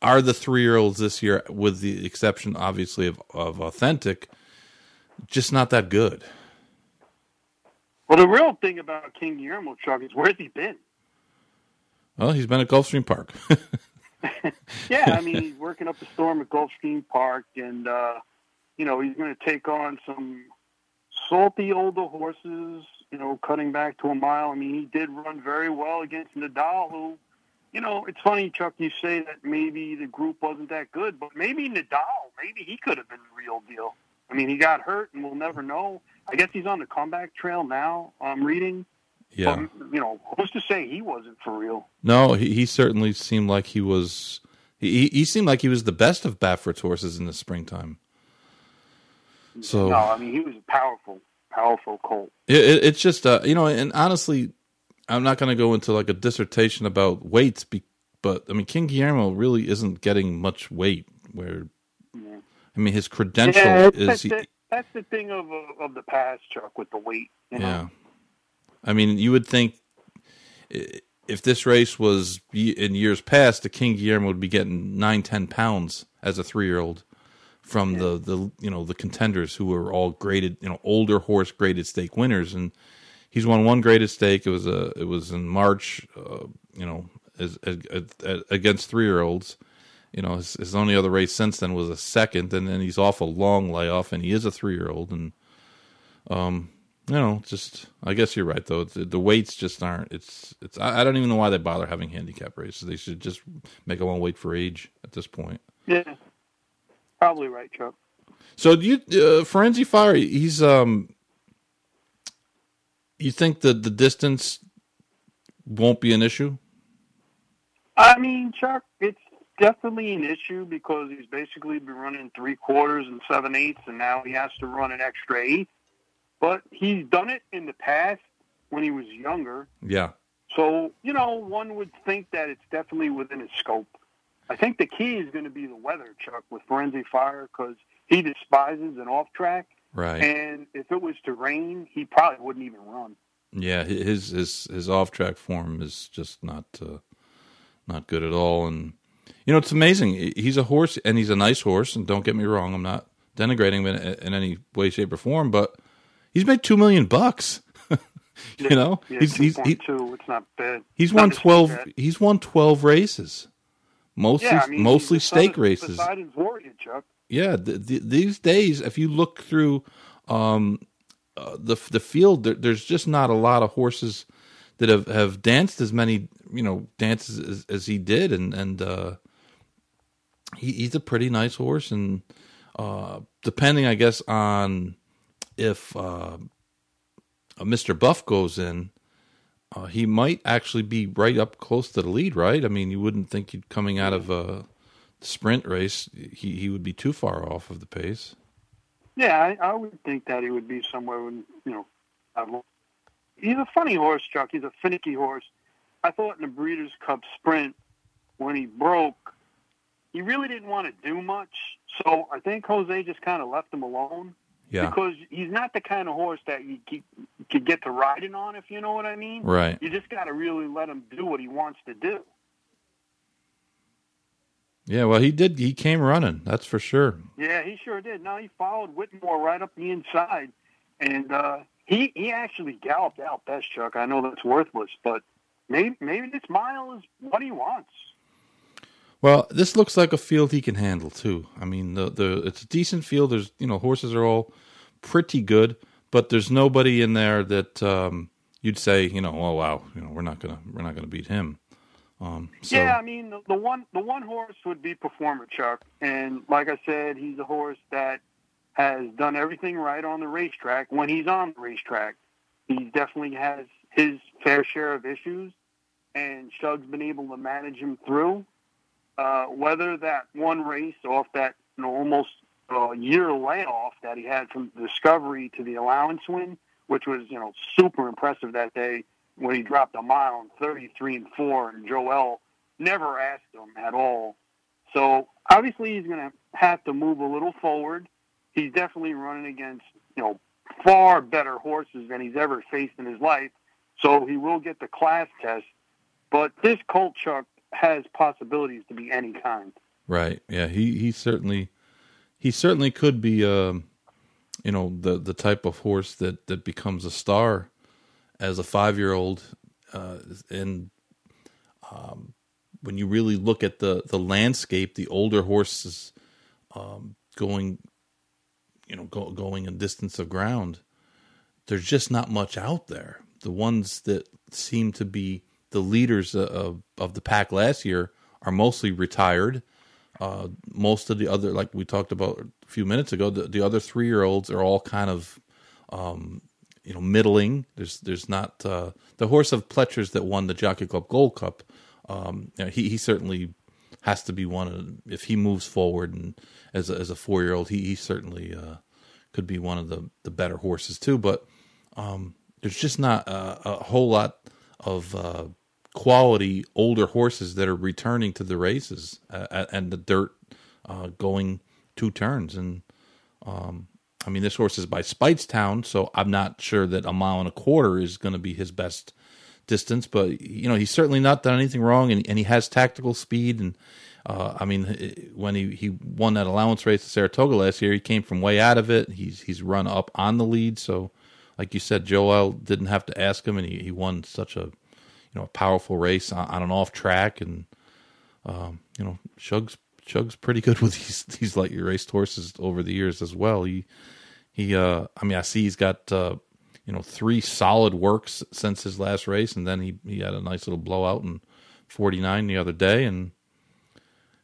Are the three year olds this year, with the exception obviously of, of Authentic, just not that good? Well, the real thing about King Guillermo Chuck is where's he been? Well, he's been at Gulfstream Park. yeah, I mean he's working up a storm at Gulfstream Park, and uh, you know he's going to take on some salty older horses. You know, cutting back to a mile. I mean, he did run very well against Nadal, who, you know, it's funny, Chuck. You say that maybe the group wasn't that good, but maybe Nadal, maybe he could have been the real deal. I mean, he got hurt, and we'll never know. I guess he's on the comeback trail now. I'm reading. Yeah. But, you know, who's to say he wasn't for real? No, he, he certainly seemed like he was. He he seemed like he was the best of Baffert's horses in the springtime. So no, I mean he was a powerful, powerful colt. It, it, it's just uh, you know, and honestly, I'm not going to go into like a dissertation about weights, be, but I mean King Guillermo really isn't getting much weight. Where Yeah. I mean his credential Yeah, is that's, he, the, that's the thing of of the past, Chuck, with the weight. You know? Yeah. I mean, you would think if this race was in years past, the King Guillermo would be getting nine, ten pounds as a three year old from the, the you know the contenders who were all graded you know older horse graded stake winners. And he's won one graded stake. It was a it was in March uh, you know as, as, as, against three year olds you know his, his only other race since then was a second and then he's off a long layoff and he is a three year old and um you know just i guess you're right though. The, the weights just aren't it's it's I, I don't even know why they bother having handicap races. They should just make them all weight for age at this point. Yeah, probably right, Chuck. so do you uh, Firenze Fire he's um you think that the distance won't be an issue I mean, Chuck, it's definitely an issue because he's basically been running three quarters and seven eighths, and now he has to run an extra eighth. But he's done it in the past when he was younger. yeah So, you know, one would think that it's definitely within his scope. I think the key is going to be the weather, Chuck, with Firenze Fire because he despises an off track. right And if it was to rain, he probably wouldn't even run. Yeah, his his his off track form is just not uh, not good at all. And you know, it's amazing. He's a horse, and he's a nice horse. And don't get me wrong, I'm not denigrating him in, in any way, shape, or form. But he's made two million bucks. you know, yeah, he's he's he, it's not bad. he's Not won twelve. He's won twelve races, mostly Yeah, I mean, mostly the stake races. Poseidon's warrior, Chuck. Yeah, th- th- these days, if you look through um, uh, the the field, there, there's just not a lot of horses that have, have danced as many you know dances as, as he did, and and uh, he, he's a pretty nice horse, and uh, depending, I guess, on if uh, Mr. Buff goes in. Uh, he might actually be right up close to the lead, right? I mean, you wouldn't think he'd coming out of a sprint race, he, he would be too far off of the pace. Yeah, I, I would think that he would be somewhere in, you know, he's a funny horse, Chuck. He's a finicky horse. I thought in the Breeders' Cup sprint, when he broke, he really didn't want to do much. So I think Jose just kind of left him alone Yeah, because he's not the kind of horse that you keep, could get to riding on, if you know what I mean. right. You just got to really let him do what he wants to do. Yeah, well, he did. He came running. That's for sure. Yeah, he sure did. Now he followed Whitmore right up the inside, and uh, he he actually galloped out best, Chuck. I know that's worthless, but maybe maybe this mile is what he wants. Well, this looks like a field he can handle too. I mean, the the it's a decent field. There's you know horses are all pretty good, but there's nobody in there that um, you'd say you know oh wow you know we're not gonna we're not gonna beat him. Um, so Yeah, I mean the, the one the one horse would be Performer Chuck, and like I said, he's a horse that has done everything right on the racetrack. When he's on the racetrack, he definitely has his fair share of issues, and Shug's been able to manage him through. Uh, whether that one race off that you know, almost the year layoff that he had from Discovery to the allowance win, which was you know super impressive that day when he dropped a mile in 33 and four, and Joel never asked him at all. So obviously he's going to have to move a little forward. He's definitely running against you know far better horses than he's ever faced in his life. So he will get the class test. But this Colt Chuck has possibilities to be any kind. Right. Yeah. He he certainly he certainly could be um you know the the type of horse that that becomes a star as a 5-year-old uh and um when you really look at the the landscape the older horses um going you know go, going a distance of ground there's just not much out there the ones that seem to be the leaders of of the pack last year are mostly retired. Uh, most of the other, like we talked about a few minutes ago, the, the other three year olds are all kind of, um, you know, middling. There's there's not uh, the horse of Pletcher's that won the Jockey Club Gold Cup. Um, you know, he he certainly has to be one of if he moves forward and as a, as a four year old, he he certainly uh, could be one of the the better horses too. But um, there's just not a, a whole lot of uh, quality older horses that are returning to the races uh, and the dirt uh, going two turns. And um, I mean, this horse is by Speightstown, so I'm not sure that a mile and a quarter is going to be his best distance. But you know, he's certainly not done anything wrong, and, and he has tactical speed. And uh, I mean, when he, he won that allowance race at Saratoga last year, he came from way out of it. He's he's run up on the lead, so like you said, Joel didn't have to ask him, and he, he won such a you know a powerful race on, on an off track, and um, you know Shug's Shug's pretty good with these these light raced horses over the years as well. He he uh, I mean I see he's got uh, you know three solid works since his last race, and then he he had a nice little blowout in 49 the other day, and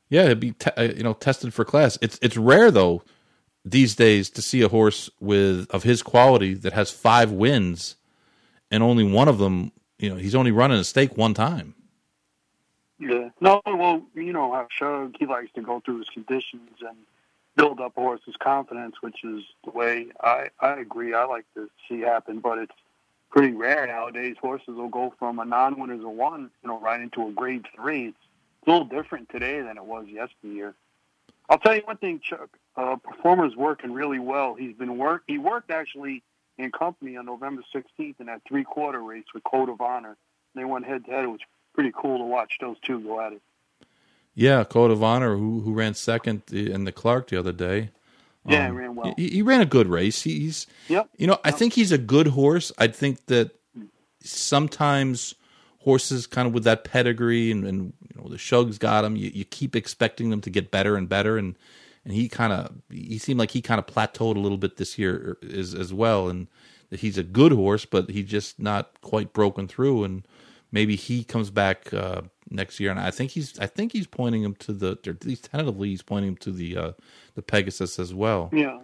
yeah, it'd be te- uh, you know tested for class. It's it's rare though these days to see a horse with of his quality that has five wins and only one of them you know, he's only running a stake one time. Yeah. No, well, you know how Shug he likes to go through his conditions and build up a horse's confidence, which is the way I I agree. I like to see happen, but it's pretty rare nowadays. Horses will go from a non-winner a one, you know, right into a grade three. It's a little different today than it was yesteryear. I'll tell you one thing, Chuck. Uh, performer's working really well. He's been work. He worked actually in company on November 16th in that three quarter race with Code of Honor. They went head to head. It was pretty cool to watch those two go at it. Yeah, Code of Honor, who who ran second in the Clark the other day. Yeah, um, he ran well. He, he, ran a good race. He's, yep. You know, yep. I think he's a good horse. I think that sometimes horses kind of with that pedigree and, and you know the Shugs got him. You, you keep expecting them to get better and better, and and he kind of he seemed like he kind of plateaued a little bit this year as as well, and that he's a good horse, but he's just not quite broken through, and maybe he comes back uh, next year, and I think he's I think he's pointing him to the at least tentatively he's pointing him to the uh, the Pegasus as well. Yeah,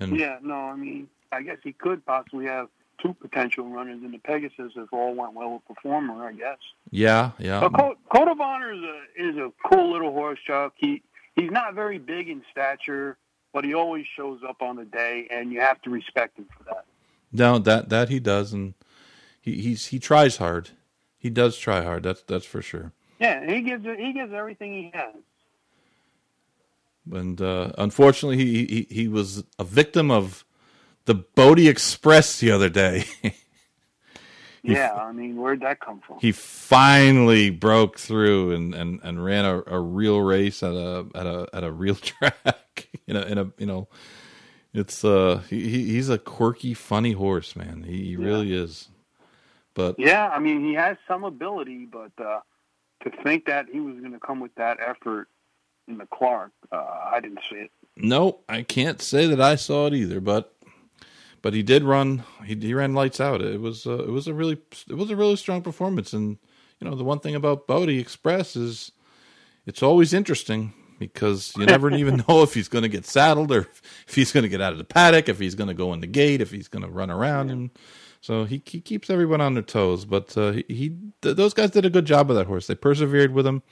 and yeah, no, I mean I guess he could possibly have two potential runners in the Pegasus if all went well with Performer, I guess. Yeah, yeah. But Code, Code of Honor is a is a cool little horse, Chuck. He he's not very big in stature, but he always shows up on the day, and you have to respect him for that. No, that that he does, and he he's he tries hard. He does try hard. That's that's for sure. Yeah, he gives he gives everything he has. And uh, unfortunately, he, he he was a victim of the Bodexpress the other day. yeah, I mean, where'd that come from? He finally broke through and, and, and ran a, a real race at a at a at a real track. in a in a you know, it's uh he he's a quirky, funny horse, man. He, he really yeah. is. But yeah, I mean, he has some ability, but uh, to think that he was going to come with that effort in the Clark, uh, I didn't see it. No, I can't say that I saw it either, but but he did run. He, he ran lights out. It was uh, it was a really it was a really strong performance. And you know the one thing about Bodexpress is it's always interesting because you never even know if he's going to get saddled or if he's going to get out of the paddock, if he's going to go in the gate, if he's going to run around. And so he, he keeps everyone on their toes. But uh, he, he th- those guys did a good job with that horse. They persevered with him.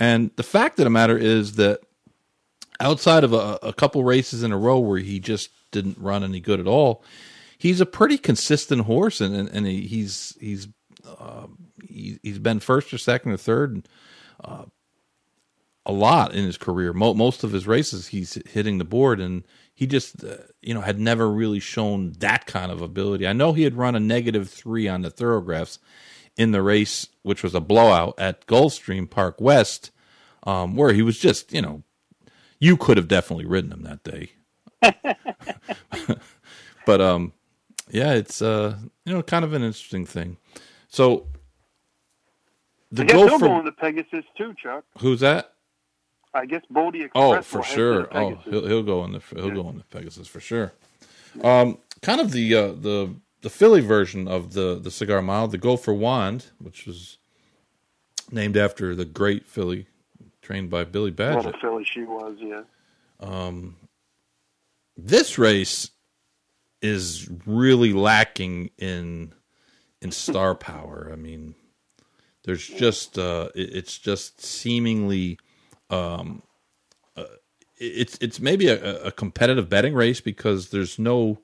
And the fact of the matter is that outside of a, a couple races in a row where he just didn't run any good at all, he's a pretty consistent horse, and and, and he's he's uh, he, has been first or second or third uh, a lot in his career. Mo- most of his races, he's hitting the board, and he just uh, you know had never really shown that kind of ability. I know he had run a negative three on the Thoro-Graphs in the race, which was a blowout at Gulfstream Park West, um, where he was just you know you could have definitely ridden him that day. but um, yeah, it's uh, you know, kind of an interesting thing. So the I guess he'll go into Pegasus too, Chuck. Who's that? I guess Bodexpress. Oh, for sure. Oh, he'll he'll go in the he'll yeah. go in the Pegasus for sure. Um, kind of the uh, the the filly version of the the cigar mile, the Go for Wand, which was named after the great filly trained by Billy Badgett. What a filly she was, yeah. Um, this race is really lacking in in star power. I mean, there's just uh, it, it's just seemingly um, uh, it's it's maybe a, a, competitive betting race because there's no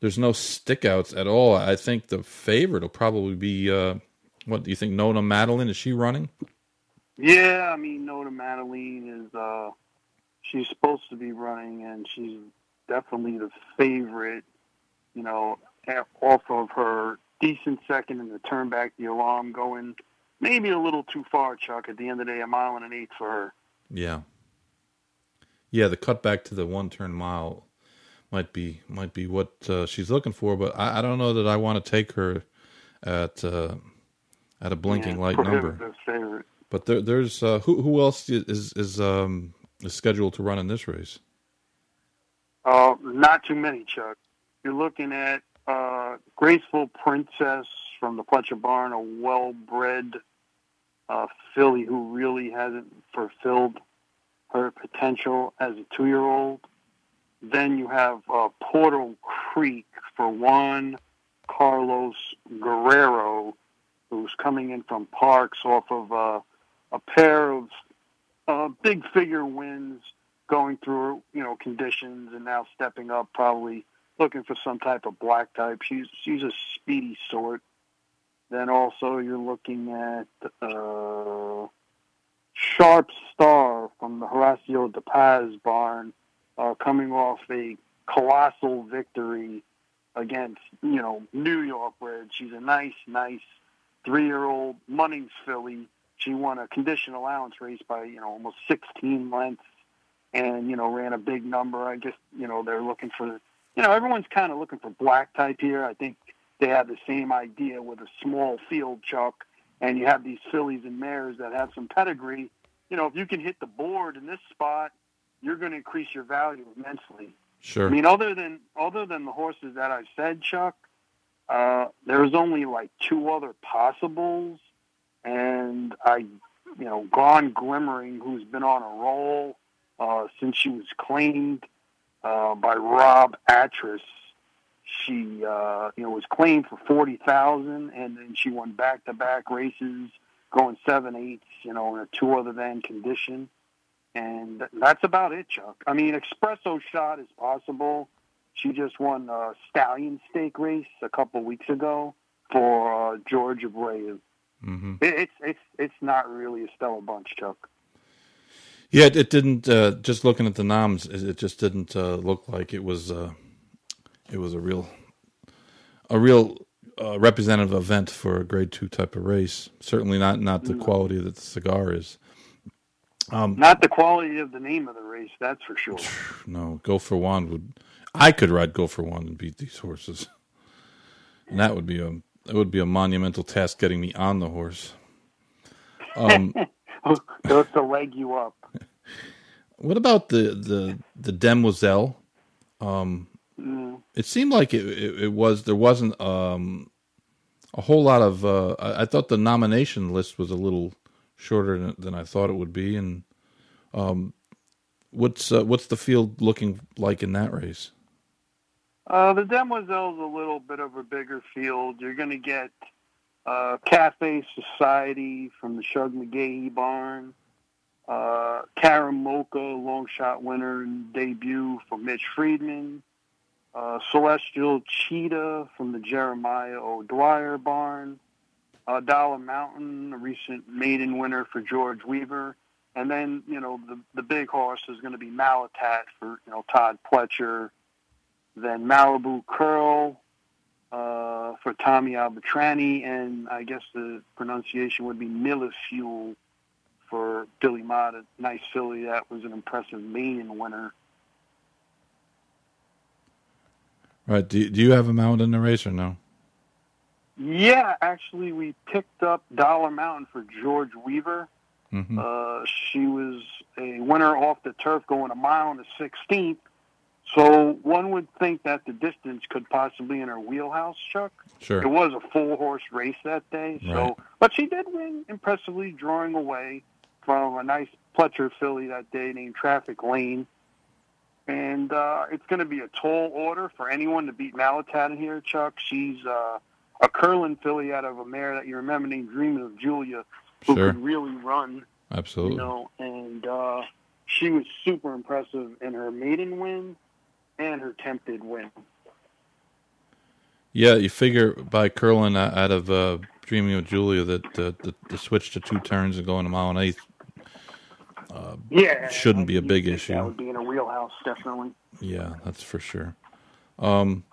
there's no stickouts at all. I think the favorite will probably be uh, what do you think? Nona Madeline is she running? Yeah, I mean Nona Madeline is uh, she's supposed to be running, and she's definitely the favorite. You know, off of her decent second in the turn back the alarm going maybe a little too far, Chuck. At the end of the day, a mile and an eighth for her. Yeah. Yeah, the cut back to the one turn mile might be might be what uh, she's looking for, but I, I, don't know that I want to take her at uh, at a blinking yeah, light number. Favorite. But there, there's uh, who who else is is um, is scheduled to run in this race? Uh, not too many, Chuck. You're looking at uh, Graceful Princess from the Pletcher Barn, a well-bred uh, filly who really hasn't fulfilled her potential as a two-year-old. Then you have uh, Portal Creek for Juan Carlos Guerrero, who's coming in from Parx off of uh, a pair of uh, big figure wins, going through you know conditions, and now stepping up, probably looking for some type of black type. She's she's a speedy sort. Then also you're looking at uh, Sharp Star from the Horacio De Paz barn, uh, coming off a colossal victory against you know New York, where she's a nice, nice three-year-old Munnings filly. She won a condition allowance race by you know almost 16 lengths, and you know ran a big number. I guess you know they're looking for you know everyone's kind of looking for black type here. I think they have the same idea with a small field, Chuck, and you have these fillies and mares that have some pedigree. You know, if you can hit the board in this spot, you're going to increase your value immensely. Sure. I mean, other than other than the horses that I've said, Chuck, uh, there's only like two other possibles, and I, you know, Gone Glimmering, who's been on a roll uh, since she was claimed uh, by Rob Atras she uh, you know was claimed for forty thousand, and then she won back to back races, going seven eighths, you know, in a two other than condition, and that's about it, Chuck. I mean, espresso shot is possible. She just won a stallion stake race a couple weeks ago for uh, George Abreu. Mm-hmm. It, it's it's it's not really a stellar bunch, Chuck. Yeah, it, it didn't. Uh, just looking at the noms, it, just didn't uh, look like it was. Uh, it was a real a real uh, representative event for a grade two type of race. Certainly not not the quality that the cigar is. Um, not the quality of the name of the race, that's for sure. No, Go for Wand would. I could ride Go for Wand and beat these horses, and that would be a that would be a monumental task getting me on the horse. Um, Just to leg you up. What about the the the Demoiselle? Um, Mm. It seemed like it, it, it, was there wasn't um, a whole lot of. Uh, I, I, thought the nomination list was a little shorter than, than I thought it would be, and um, what's uh, what's the field looking like in that race? Uh, the Demoiselle's a little bit of a bigger field. You're going to get uh, Cafe Society from the Shug McGaughey barn. Uh, Karamoka, long shot winner and debut for Mitch Friedman. Uh, Celestial Cheetah from the Jeremiah O'Dwyer barn. Uh, Dollar Mountain, a recent maiden winner for George Weaver. And then, you know, the, the big horse is going to be Malathaat for, you know, Todd Pletcher. Then Malibu Curl uh, for Tommy Albertrani. And I guess the pronunciation would be Millefeuille for Billy Mott, a nice filly that was an impressive maiden winner. Right. Do, do you have a mount in the race or no? Yeah, actually, we picked up Dollar Mountain for George Weaver. Mm-hmm. Uh, she was a winner off the turf going a mile and a 16th. So one would think that the distance could possibly in her wheelhouse, Chuck. Sure. It was a full horse race that day. So, Right. but she did win impressively, drawing away from a nice Pletcher filly that day named Traffic Lane. And uh, it's going to be a tall order for anyone to beat Malathaat in here, Chuck. She's uh, a Curlin filly out of a mare that you remember named Dreaming of Julia, who Sure. could really run Absolutely. you know, and uh, she was super impressive in her maiden win and her tempted win. Yeah, you figure by Curlin out of uh, Dreaming of Julia that uh, the, the switch to two turns and going a mile and eighth. Yeah, Shouldn't be a big issue. That would be in a wheelhouse, definitely. Yeah, that's for sure. Um,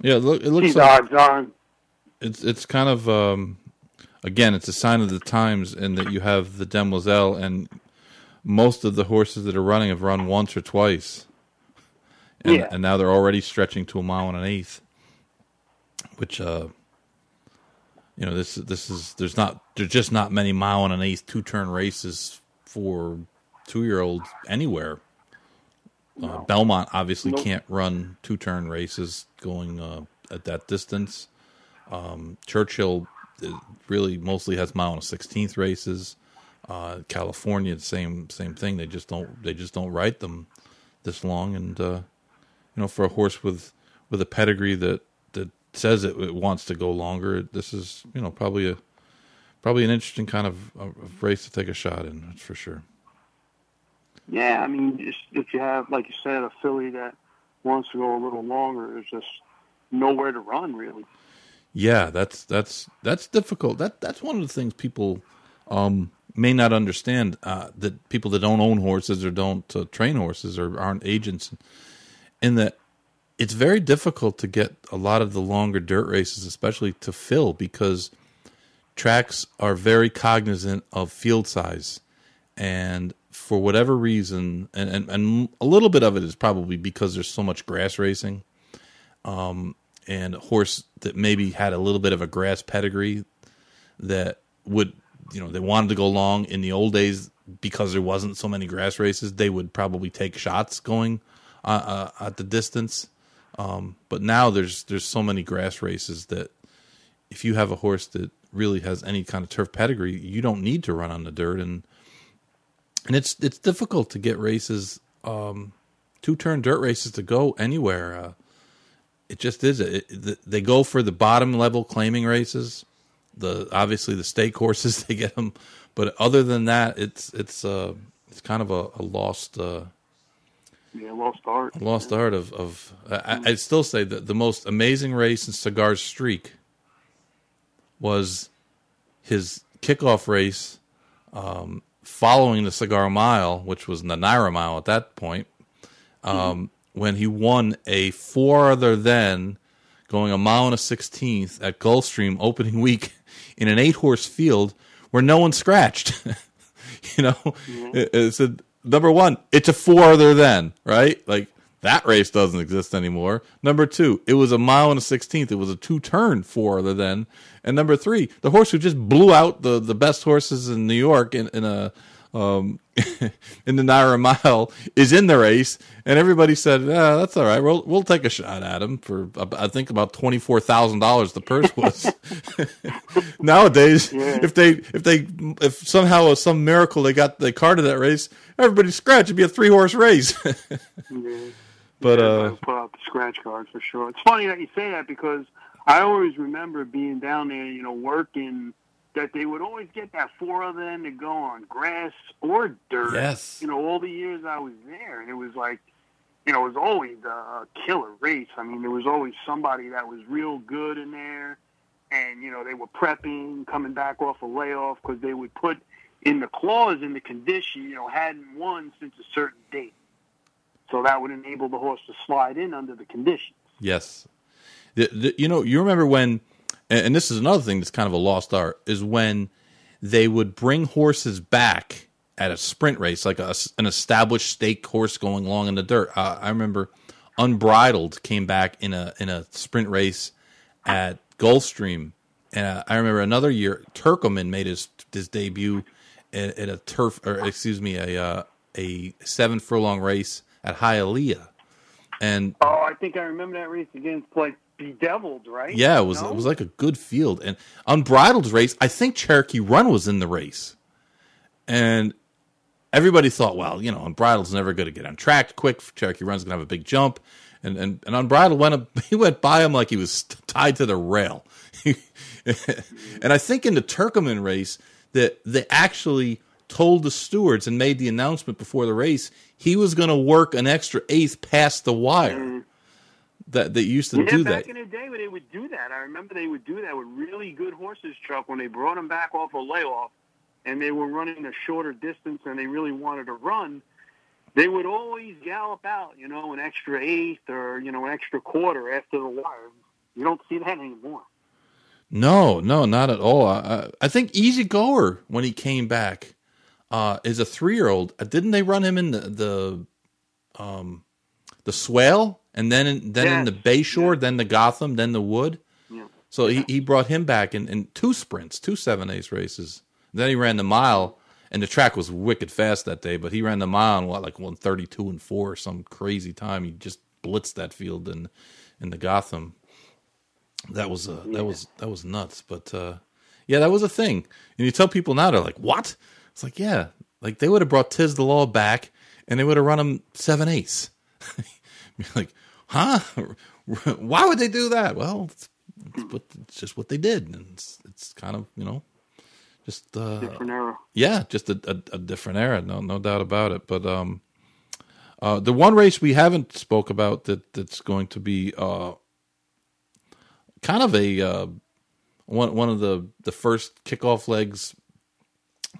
yeah, look, it looks She's like on. it's it's kind of um, again, it's a sign of the times in that you have the Demoiselle and most of the horses that are running have run once or twice, and, Yeah. and now they're already stretching to a mile and an eighth, which uh, you know this this is there's not there's just not many mile and an eighth two turn races for two year olds anywhere. Uh, Belmont obviously Nope. can't run two turn races going uh, at that distance. Um, Churchill uh, really mostly has mile and sixteenth races. Uh, California, same same thing. They just don't they just don't ride them this long. And uh, you know, for a horse with with a pedigree that that says it, it wants to go longer, this is you know probably a probably an interesting kind of, of race to take a shot in. That's for sure. Yeah, I mean, if you have, like you said, a filly that wants to go a little longer, there's just nowhere to run, really. Yeah, that's that's that's difficult. That that's one of the things people um, may not understand. Uh, that people that don't own horses or don't uh, train horses or aren't agents, in that it's very difficult to get a lot of the longer dirt races, especially to fill, because tracks are very cognizant of field size, and for whatever reason, and, and, and a little bit of it is probably because there's so much grass racing Um, and a horse that maybe had a little bit of a grass pedigree that would you know they wanted to go long in the old days because there wasn't so many grass races they would probably take shots going uh, uh, at the distance um, but now there's there's so many grass races that if you have a horse that really has any kind of turf pedigree you don't need to run on the dirt and and it's it's difficult to get races um, two turn dirt races to go anywhere uh, it just is. It, it, they go for the bottom level claiming races. The obviously the stake horses they get them, but other than that, it's it's uh it's kind of a, a lost uh, Yeah, lost art. lost art of of. I, I'd still say that the most amazing race in Cigar's streak was his kickoff race, um, following the Cigar Mile, which was the NYRA Mile at that point um, when he won a four other than going a mile and a sixteenth at Gulfstream opening week in an eight horse field where no one scratched. you know, it, it said number one, it's a four other than right, like. That race doesn't exist anymore. Number two, it was a mile and a sixteenth. It was a two turn four other than. And number three, the horse who just blew out the, the best horses in New York in, in a um, in the NYRA Mile is in the race, and everybody said, "Yeah, that's all right. We'll we'll take a shot at him for I think about twenty four thousand dollars. The purse was nowadays. Yeah. If they if they if somehow some miracle they got they carded that race, everybody scratch. It'd be a three horse race. Yeah. but Yeah, uh, put out the scratch card for sure. It's funny that you say that because I always remember being down there, you know, working that they would always get that four of them to go on grass or dirt. Yes. You know, all the years I was there, and it was like, you know, it was always a killer race. I mean, there was always somebody that was real good in there, and you know, they were prepping, coming back off a layoff because they would put in the clause in the condition, you know, hadn't won since a certain date. So that would enable the horse to slide in under the conditions. Yes. The, the, you know, you remember when, and, and this is another thing that's kind of a lost art, is when they would bring horses back at a sprint race, like a, an established stake horse going along in the dirt. Uh, I remember Unbridled came back in a in a sprint race at Gulfstream, and uh, I remember another year Turkoman made his his debut at, at a turf, or excuse me, a uh, a seven furlong race at Hialeah, and Oh, I think I remember that race against like Bedeviled, right? Yeah, it was No? it was like a good field. And unbridled race, I think Cherokee Run was in the race. And everybody thought, well, you know, Unbridled's never going to get on track quick. Cherokee Run's going to have a big jump. And, and, and Unbridled went up, he went by him like he was tied to the rail. and I think in the Turkoman race that they actually told the stewards and made the announcement before the race he was going to work an extra eighth past the wire. Mm. That that used to. Yeah, do back that. in the day when they would do that, I remember they would do that with really good horses, Chuck, when they brought them back off a layoff and they were running a shorter distance and they really wanted to run. They would always gallop out, you know, an extra eighth or you know an extra quarter after the wire. You don't see that anymore. No, no, not at all. I, I- I think Easy Goer when he came back uh, is a three year old. Didn't they run him in the the um, the Swale and then in, then in Yes, the Bayshore, then the Gotham, then the Wood? Yeah. So he, he brought him back in, in two sprints, two seven ace races. Then he ran the mile, and the track was wicked fast that day. But he ran the mile in what like one thirty two and four, some crazy time. He just blitzed that field in in the Gotham. That was uh, that was that was nuts. But uh, yeah, that was a thing. And you tell people now, they're like, "What?" It's like, yeah, like they would have brought Tiz the Law back, and they would have run him seven ace. Like, huh? Why would they do that? Well, it's, it's, what, it's just what they did, and it's, it's kind of you know, just uh, Different era. yeah, just a, a, a different era, no no doubt about it. But um, uh, the one race we haven't spoke about that that's going to be uh, kind of a uh, one one of the the first kickoff legs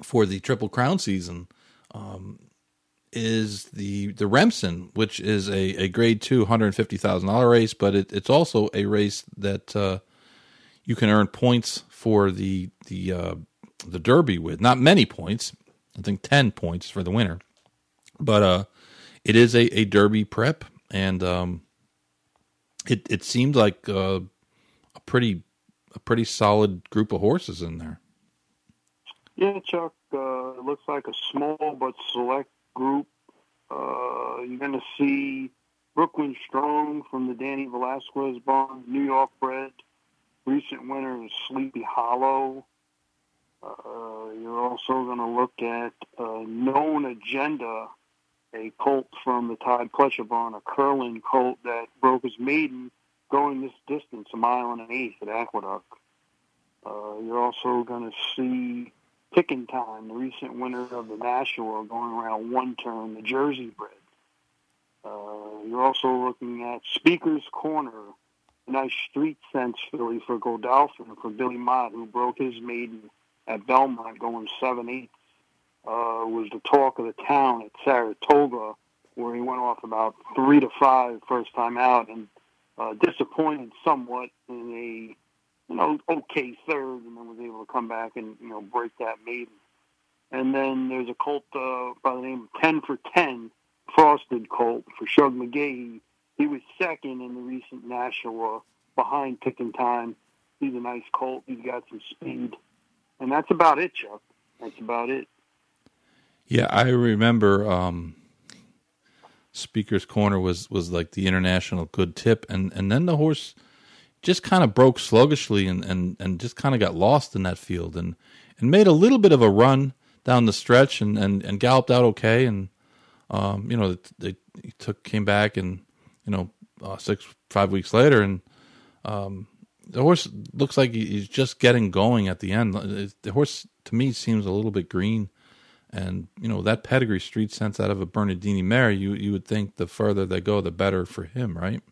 for the Triple Crown season um, is the the Remsen, which is a, a Grade Two hundred fifty thousand dollar race, but it, it's also a race that uh, you can earn points for the the uh, the Derby with. Not many points, I think ten points for the winner, but uh, it is a, a Derby prep, and um, it it seemed like uh, a pretty a pretty solid group of horses in there. Yeah, Chuck. Uh, it looks like a small but select group. Uh, you're going to see Brooklyn Strong from the Danny Velazquez barn, New York bred. Recent winner is Sleepy Hollow. Uh, you're also going to look at uh, Known Agenda, a colt from the Todd Pletcher barn, a Curlin colt that broke his maiden going this distance, a mile and an eighth at Aqueduct. Uh, you're also going to see Ticking Time, the recent winner of the Nashua, going around one turn, the Jersey bred. Uh, you're also looking at Speaker's Corner, a nice street sense filly for Godolphin for Billy Mott, who broke his maiden at Belmont going 7 8. Uh, was the talk of the town at Saratoga, where he went off about 3 to 5 first time out and uh, disappointed somewhat in a you know, okay third, and then was able to come back and you know break that maiden. And then there's a colt uh, by the name of Ten for Ten, frosted colt for Shug McGaughey. He was second in the recent Nashua behind Ticking Time. He's a nice colt. He's got some speed, and that's about it, Chuck. That's about it. Yeah, I remember um, Speaker's Corner was was like the international good tip, and and then the horse just kind of broke sluggishly and and and just kind of got lost in that field and and made a little bit of a run down the stretch and and, and galloped out okay and um, you know they, they took came back and you know uh, six five weeks later and um, the horse looks like he's just getting going at the end. The horse to me seems a little bit green, and you know that pedigree street sense out of a Bernardini mare. You you would think the further they go, the better for him, right?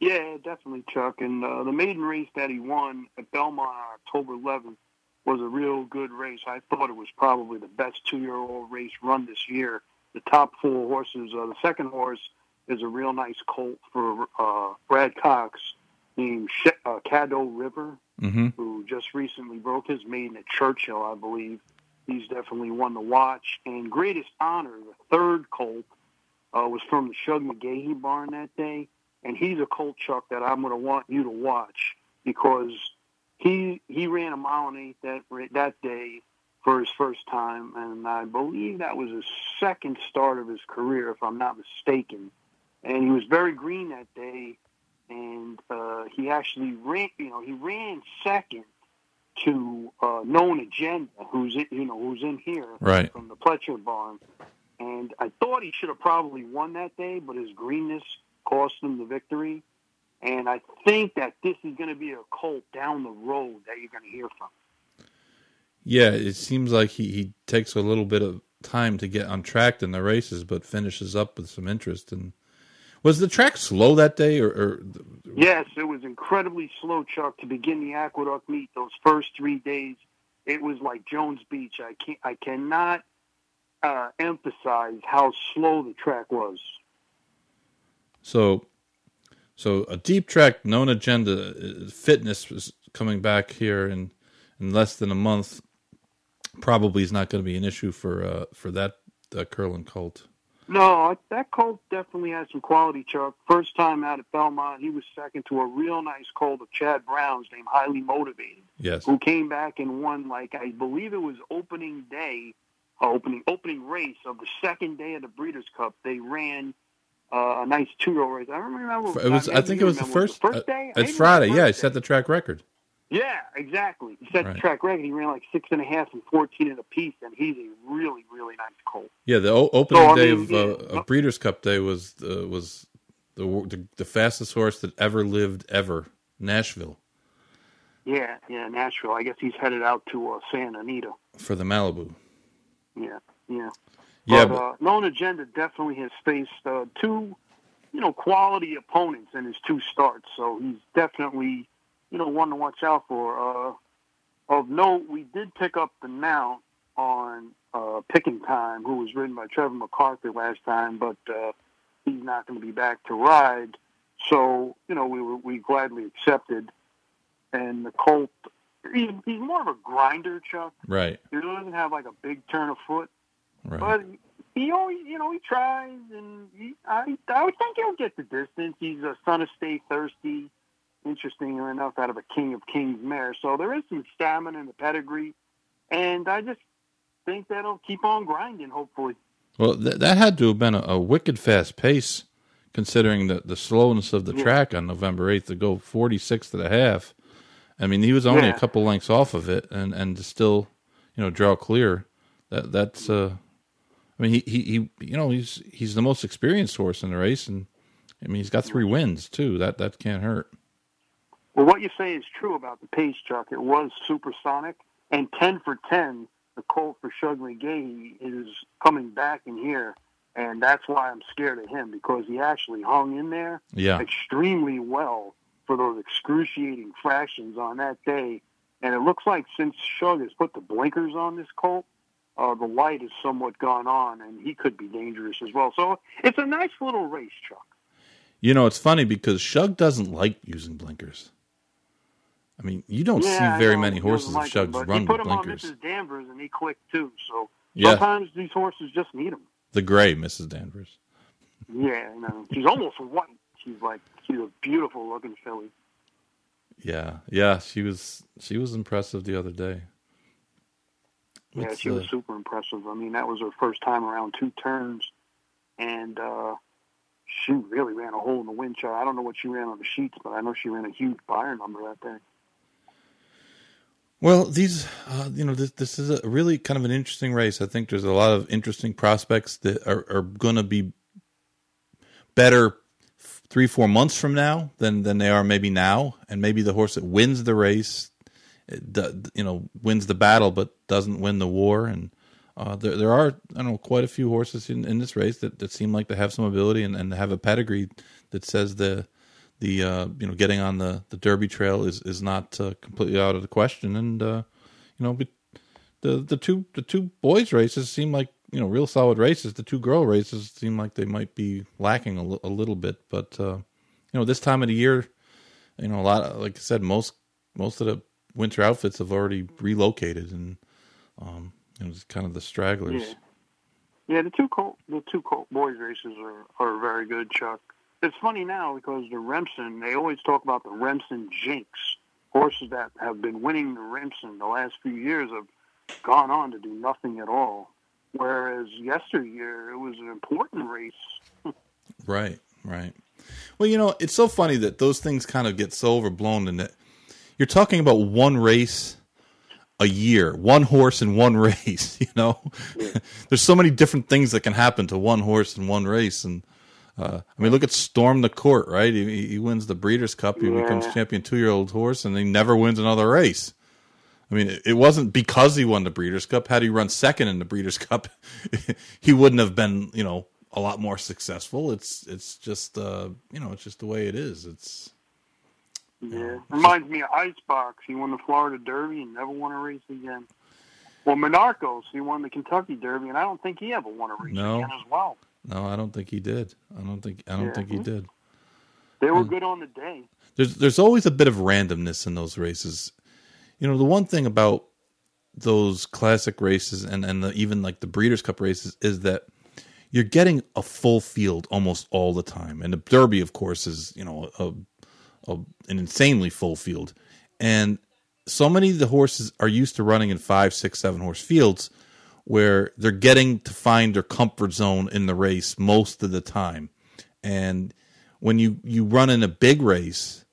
Yeah, definitely, Chuck. And uh, the maiden race that he won at Belmont on October 11th was a real good race. I thought it was probably the best two-year-old race run this year. The top four horses. Uh, the second horse is a real nice colt for uh, Brad Cox named Sh- uh, Caddo River, mm-hmm. who just recently broke his maiden at Churchill, I believe. He's definitely one to watch. And greatest honor, the third colt, uh, was from the Shug McGaughey barn that day, and he's a colt chuck that I'm going to want you to watch because he he ran a mile and eight that that day for his first time, and I believe that was his second start of his career, if I'm not mistaken. And he was very green that day, and uh, he actually ran. You know, he ran second to uh, Known Agenda, who's in, you know who's in here right. from the Pletcher barn. And I thought he should have probably won that day, but his greenness cost him the victory. And I think that this is going to be a colt down the road that you're going to hear from. Yeah, it seems like he, he takes a little bit of time to get on track in the races, but finishes up with some interest. And was the track slow that day, or, or Yes, it was incredibly slow, Chuck, to begin the Aqueduct meet. Those first three days, it was like Jones Beach. I can't, I cannot uh, emphasize how slow the track was. So, so a deep track, known agenda, uh, fitness is coming back here in in less than a month. Probably is not going to be an issue for uh, for that uh, Curlin Colt. No, that colt definitely has some quality, Chuck. First time out at Belmont, he was second to a real nice colt of Chad Brown's named Highly Motivated. Yes. Who came back and won, like, I believe it was opening day, uh, opening opening race of the second day of the Breeders' Cup. They ran uh, a nice two-year-old race. I don't remember. It was. I, I think it was the first. The first day. Uh, it's Friday. Yeah, he set the track record. Yeah, exactly. He set Right. the track record. He ran like six and a half and fourteen in a piece, and he's a really, really nice colt. Yeah, the o- opening So, I day mean, of, yeah. uh, of Breeders' Cup Day was uh, was the, the the fastest horse that ever lived ever, Nashville, Yeah, yeah, Nashville. I guess he's headed out to uh, Santa Anita. for the Malibu. Yeah, yeah. Yeah, but, uh, Known Agenda definitely has faced uh, two, you know, quality opponents in his two starts. So he's definitely, you know, one to watch out for. Uh, of note, we did pick up the mount on uh, Picking Time, who was ridden by Trevor McCarthy last time, but uh, he's not going to be back to ride. So, you know, we were, we gladly accepted. And the Colt, he, he's more of a grinder, Chuck. right, He doesn't have like a big turn of foot. Right. But he always, you know, he tries, and he, I, I would think he'll get the distance. He's a son of Stay Thirsty, interestingly enough, out of a King of Kings mare. So there is some stamina in the pedigree, and I just think that he'll keep on grinding. Hopefully, Well, th- that had to have been a, a wicked fast pace, considering the, the slowness of the Yeah. track on November eighth to go forty six to the half. I mean, he was only Yeah. a couple lengths off of it, and and to still, you know, draw clear. That that's. Uh, I mean, he, he he you know he's he's the most experienced horse in the race, and I mean he's got three wins too. That that can't hurt. well, what you say is true about the pace, Chuck. It was supersonic, and ten for ten. The Colt for Shug McGaughey is coming back in here, and that's why I'm scared of him because he actually hung in there. Yeah, extremely well for those excruciating fractions on that day. And it looks like since Shug has put the blinkers on this Colt, uh, the light has somewhat gone on, and he could be dangerous as well. So it's a nice little race, Chuck. you know it's funny because Shug doesn't like using blinkers. I mean, you don't Yeah, see very many horses like Shug's run with blinkers. on Mrs. Danvers, and he clicked too. So Yeah. sometimes these horses just need them. The gray Mrs. Danvers. Yeah, you know, she's almost white. She's like she's a beautiful looking filly. Yeah, yeah, she was she was impressive the other day. Yeah, It's, she was uh, super impressive. I mean, that was her first time around two turns, and uh, she really ran a hole in the wind chart. I don't know what she ran on the sheets, but I know she ran a huge Beyer number that day. Well, these, uh, you know, this this is a really kind of an interesting race. I think there's a lot of interesting prospects that are, are going to be better three four months from now than than they are maybe now, and maybe the horse that wins the race, you know, wins the battle but doesn't win the war. And uh, there there are I don't know quite a few horses in, in this race that, that seem like they have some ability and, and have a pedigree that says the the uh, you know getting on the, the Derby trail is is not uh, completely out of the question. And uh, you know, the the two the two boys races seem like you know real solid races. The two girl races seem like they might be lacking a, a little bit. But uh, you know, this time of the year, you know, a lot of, like I said, most most of the winter outfits have already relocated, and um, know, it's kind of the stragglers. Yeah. Yeah, the two Colt, the two Colt boys races are, are very good, Chuck. It's funny now because the Remsen, they always talk about the Remsen jinx. Horses that have been winning the Remsen the last few years have gone on to do nothing at all. Whereas yesteryear, it was an important race. right, right. Well, you know, it's so funny that those things kind of get so overblown, and that you're talking about one race a year, one horse in one race. You know, yeah. there's so many different things that can happen to one horse in one race, and uh, I mean, look at Storm the Court, right? He, he wins the Breeders' Cup, he yeah. becomes champion two-year-old horse, and he never wins another race. I mean, it wasn't because he won the Breeders' Cup. Had he run second in the Breeders' Cup, he wouldn't have been, you know, a lot more successful. It's it's just, uh, you know, it's just the way it is. It's yeah, reminds me of Icebox. He won the Florida Derby and never won a race again. Well, Monarchos, he won the Kentucky Derby, and I don't think he ever won a race no. again as well. No, I don't think he did. I don't think I don't yeah. think he did. They were hmm. good on the day. There's there's always a bit of randomness in those races. You know, the one thing about those classic races and and the, even like the Breeders' Cup races is that you're getting a full field almost all the time. And the Derby, of course, is you know a, a, an insanely full field, and so many of the horses are used to running in five, six, seven horse fields where they're getting to find their comfort zone in the race most of the time. And when you you run in a big race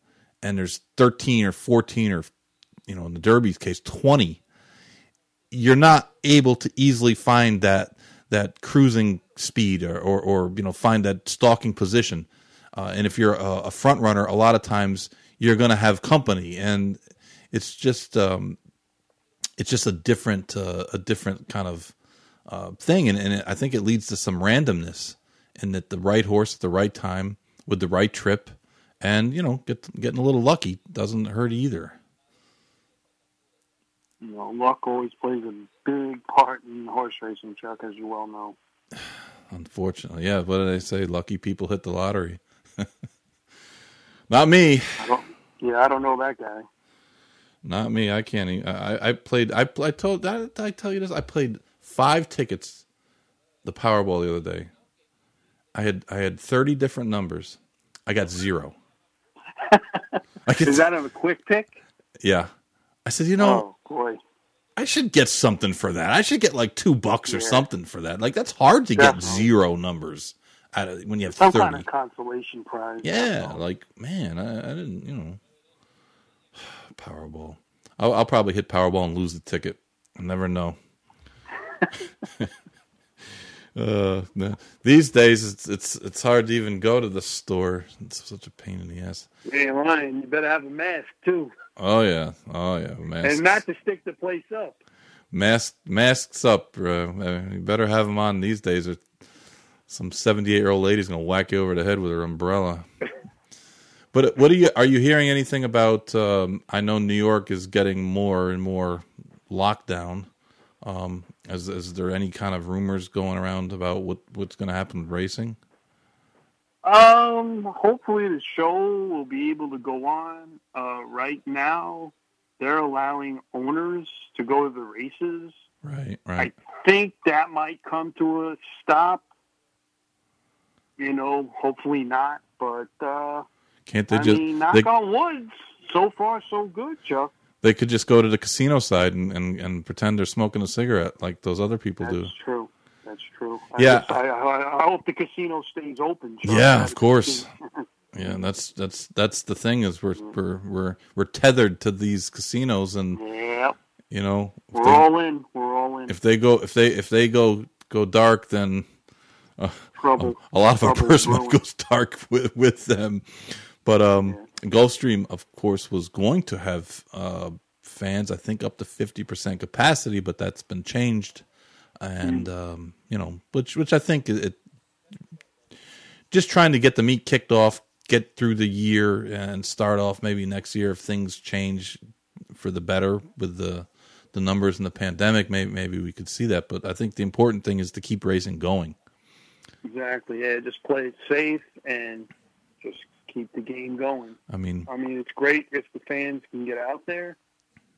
and there's 13 or 14 or you know, in the Derby's case, 20, you're not able to easily find that that cruising speed or, or, or you know find that stalking position. Uh, and if you're a, a, front runner, a lot of times you're going to have company, and it's just um, it's just a different uh, a different kind of uh, thing, and, and it, I think it leads to some randomness, and that the right horse at the right time with the right trip, and you know, get, getting a little lucky doesn't hurt either you know, luck always plays a big part in horse racing, Chuck, as you well know. Unfortunately, yeah. What did they say? Lucky people hit the lottery. Not me. I yeah, I don't know that guy. Not me. I can't. Even, I I played. I I told. Did I tell you this? I played five tickets, the Powerball the other day. I had I had thirty different numbers. I got zero. Is that a quick pick? Yeah. I said, you know, oh, boy. I should get something for that. I should get like two bucks or something for that. Like that's hard to Definitely. get zero numbers out of when you have some 30. kind of consolation prize. Yeah, like man, I, I, didn't, you know, Powerball. I'll, I'll probably hit Powerball and lose the ticket. I never know. uh, these days it's it's it's hard to even go to the store. It's such a pain in the ass. Yeah, lying. You better have a mask too. Oh yeah, oh yeah, masks. and not to stick the place up. Mask, masks up, bro. You better have them on these days, or some seventy-eight-year-old lady's gonna whack you over the head with her umbrella. but what are you? Are you hearing anything about? Um, I know New York is getting more and more lockdown. Um, is, is there any kind of rumors going around about what what's going to happen with racing? Um, hopefully the show will be able to go on. Uh, right now, they're allowing owners to go to the races. Right, right. I think that might come to a stop. You know, hopefully not, but uh, can't they I just mean, knock they, on wood? So far, so good, Chuck. They could just go to the casino side and, and, and pretend they're smoking a cigarette like those other people That's do. That's true. That's true. Yeah, I, I, I, hope the casino stays open. Yeah, of course. yeah, that's that's that's the thing is we're we're we're we're tethered to these casinos and yeah, you know we're they, all in. We're all in. If they go if they if they go go dark, then uh, Trouble. a lot of our personal goes dark with, with them. But um, Gulfstream, of course, was going to have uh, fans, I think, up to fifty percent capacity, but that's been changed, and um, you know, which which I think it, it just trying to get the meet kicked off, get through the year, and start off maybe next year if things change for the better with the the numbers and the pandemic. Maybe maybe we could see that, but I think the important thing is to keep racing going. Exactly. Yeah, just play it safe and just keep the game going. I mean, I mean, it's great if the fans can get out there.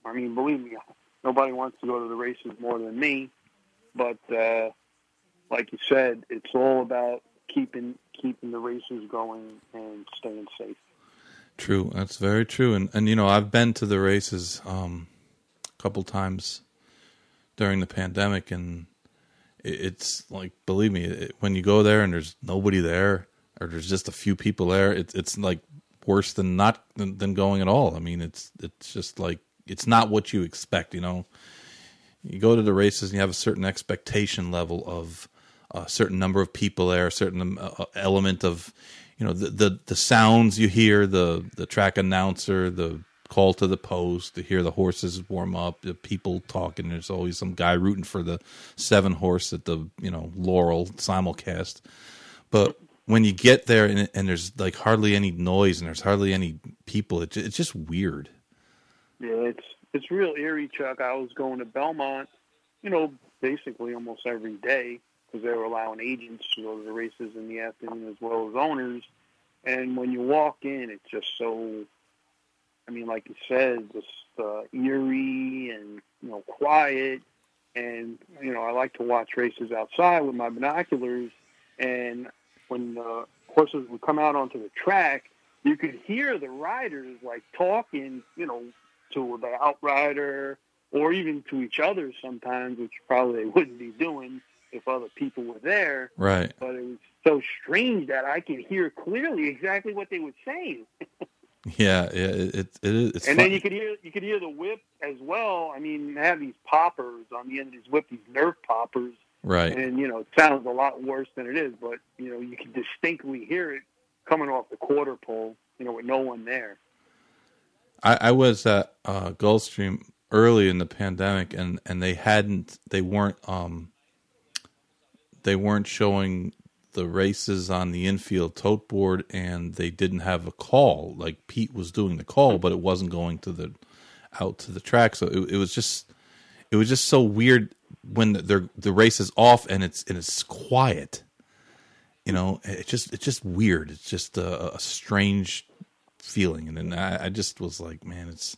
I mean, believe me, nobody wants to go to the races more than me. But uh, like you said, it's all about keeping keeping the races going and staying safe. True, that's very true. And and you know, I've been to the races um, a couple times during the pandemic, and it's like, believe me, it, when you go there and there's nobody there, or there's just a few people there, it's it's like worse than not than, than going at all. I mean, it's it's just like it's not what you expect. You know, you go to the races and you have a certain expectation level of a certain number of people there, a certain uh, element of you know the, the the sounds you hear, the the track announcer, the call to the post, to hear the horses warm up, the people talking. There's always some guy rooting for the seven horse at the you know Laurel simulcast, but when you get there and, and there's like hardly any noise and there's hardly any people, it, it's just weird. Yeah, it's it's real eerie, Chuck. I was going to Belmont, you know, basically almost every day because they were allowing agents to go to the races in the afternoon as well as owners. And when you walk in, it's just so. I mean, like you said, just uh, eerie and you know quiet. And you know, I like to watch races outside with my binoculars. And when the horses would come out onto the track, you could hear the riders like talking, you know, to the outrider or even to each other sometimes, which probably they wouldn't be doing if other people were there. Right. But it was so strange that I could hear clearly exactly what they were saying. Yeah, yeah, it it, it is. It's and fun. then you could hear you could hear the whip as well. I mean, they have these poppers on the end of these whip, these nerf poppers, right. and you know it sounds a lot worse than it is, but you know you can distinctly hear it coming off the quarter pole, you know, with no one there. I, I was at uh, Gulfstream early in the pandemic, and, and they hadn't, they weren't, um, they weren't showing the races on the infield tote board, and they didn't have a call. Like Pete was doing the call, but it wasn't going to the out to the track. So it, it was just, it was just so weird when the the, race is off and it's and it's quiet. You know, it's just it's just weird. It's just a, a strange feeling, and then I, I just was like, man, it's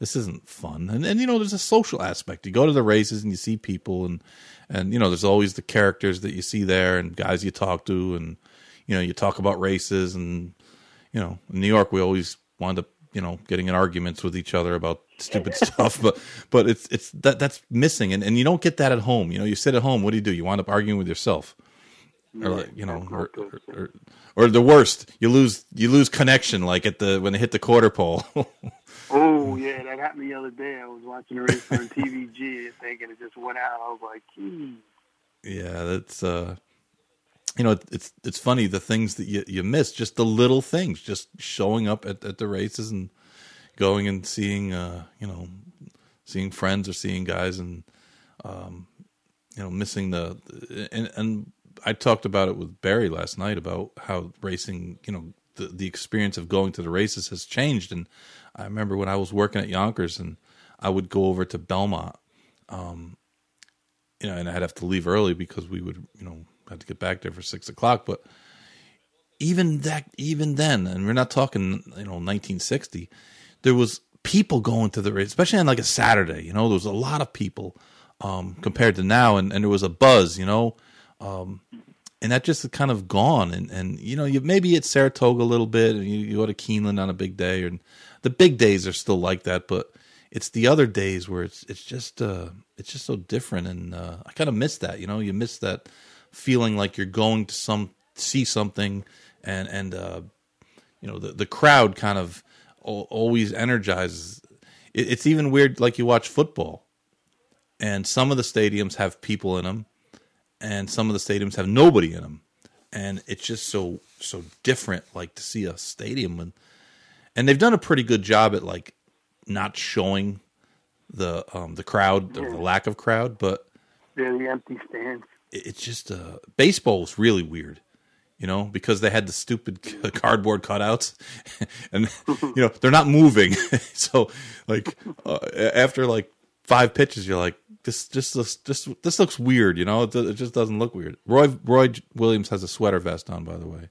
this isn't fun. And and you know, there's a social aspect. You go to the races and you see people, and and you know, there's always the characters that you see there, and guys you talk to, and you know, you talk about races, and you know, in New York, we always wind up, you know, getting in arguments with each other about stupid stuff. But but it's it's that that's missing, and and you don't get that at home. You know, you sit at home. What do you do? You wind up arguing with yourself or like you know, or, or, or, or the worst, you lose you lose connection like at the when they hit the quarter pole. Oh yeah, that happened the other day. I was watching a race on TVG, thinking it just went out. I was like, hmm. yeah, that's uh, you know, it's it's funny the things that you you miss, just the little things, just showing up at at the races and going and seeing, uh, you know, seeing friends or seeing guys and um, you know, missing the and and I talked about it with Barry last night about how racing, you know, the the experience of going to the races has changed. And I remember when I was working at Yonkers and I would go over to Belmont, um, you know, and I'd have to leave early because we would, you know, have to get back there for six o'clock. But even that, even then, and we're not talking, you know, 1960, there was people going to the race, especially on like a Saturday. You know, there was a lot of people um, compared to now, and, and there was a buzz. You know, um, and that just kind of gone. And, and you know, you maybe at Saratoga a little bit, and you, you go to Keeneland on a big day, and the big days are still like that, but it's the other days where it's it's just uh, it's just so different, and uh, I kind of miss that. You know, you miss that feeling like you're going to some see something, and and uh, you know the the crowd kind of al- always energizes. It, it's even weird, like you watch football, and some of the stadiums have people in them and some of the stadiums have nobody in them, and it's just so so different. Like to see a stadium and and they've done a pretty good job at like not showing the um the crowd or the lack of crowd, but Yeah, the empty stands. it- it's just uh baseball was really weird you know because they had the stupid cardboard cutouts and you know they're not moving. So like uh, after like five pitches you're like this just looks just this looks weird you know? It, it just doesn't look weird. Roy roy williams has a sweater vest on by the way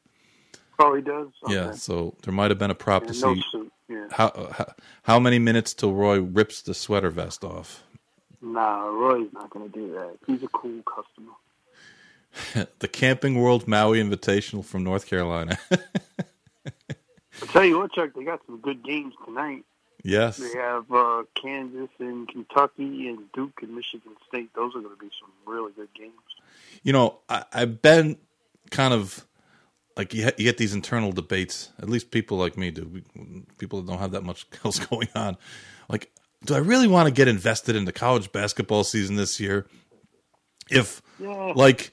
Oh, he does. yeah so there might have been a prop Yeah, to no see suit. Yeah. how, uh, how how many minutes till roy rips the sweater vest off Nah, Roy's not going to do that. He's a cool customer. the camping world maui invitational from north carolina I tell you what, Chuck, they got some good games tonight. yes They have uh, Kansas and Kentucky and Duke and Michigan State. Those are going to be some really good games. you know, I, I've been kind of like you, ha- you get these internal debates. At least people like me do. We- People that don't have that much else going on. Like, do I really want to get invested in the college basketball season this year? If Yeah. like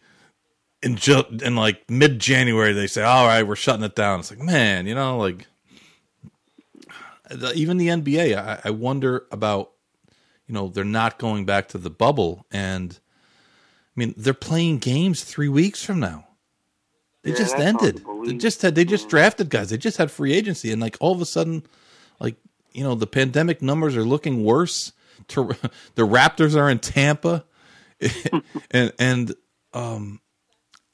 in ju- in like mid January they say, "All right, we're shutting it down." It's like, man, you know, like the- even the NBA. I, I wonder about, you know, they're not going back to the bubble, and I mean, they're playing games three weeks from now. They Yeah, just that's hard to ended. They just had. They just drafted guys. They just had free agency, and like all of a sudden, like you know, the pandemic numbers are looking worse. To the Raptors are in Tampa, and and um,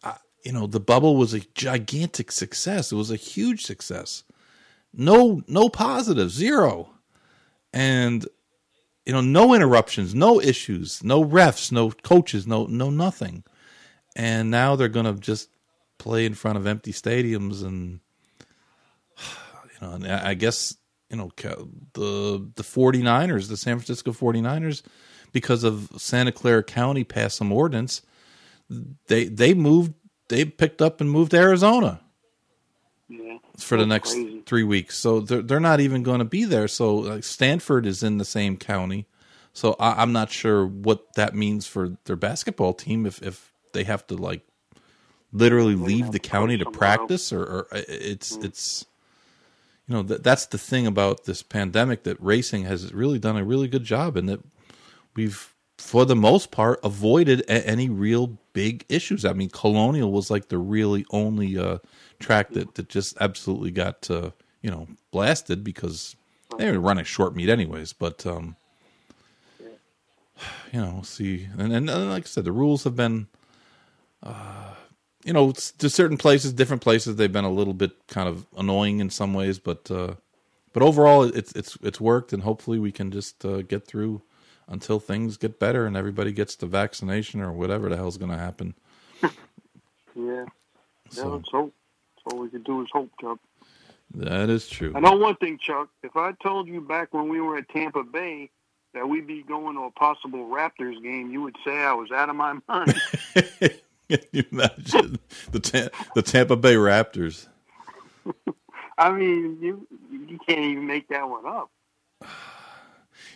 I, you know, the bubble was a gigantic success. It was a huge success. No, no positives, zero, and you know, no interruptions, no issues, no refs, no coaches, no no nothing. And now they're going to just play in front of empty stadiums and you know, and I guess you know the the 49ers, the San Francisco 49ers because of Santa Clara County passed some ordinance, they they moved they picked up and moved to Arizona Yeah. for the next crazy. three weeks. So they're they're not even going to be there. So like, Stanford is in the same county. So I, I'm not sure what that means for their basketball team if if they have to like literally leave the county to practice or, or uh, it's it's you know that that's the thing about this pandemic that racing has really done a really good job and that we've for the most part avoided a- any real big issues. I mean, Colonial was like the really only uh, track that that just absolutely got uh, you know blasted because they were running short meet anyways. But um, you know, we'll see, and, and and like I said, the rules have been. Uh, you know, to certain places, different places, they've been a little bit kind of annoying in some ways, but uh, but overall, it's it's it's worked, and hopefully, we can just uh, get through until things get better and everybody gets the vaccination or whatever the hell's going to happen. Yeah. Yeah, So let's hope. That's all we can do is hope, Chuck. that is true. I know one thing, Chuck. If I told you back when we were at Tampa Bay that we'd be going to a possible Raptors game, you would say I was out of my mind. Can you imagine the Ta- the Tampa Bay Raptors? I mean, you you can't even make that one up.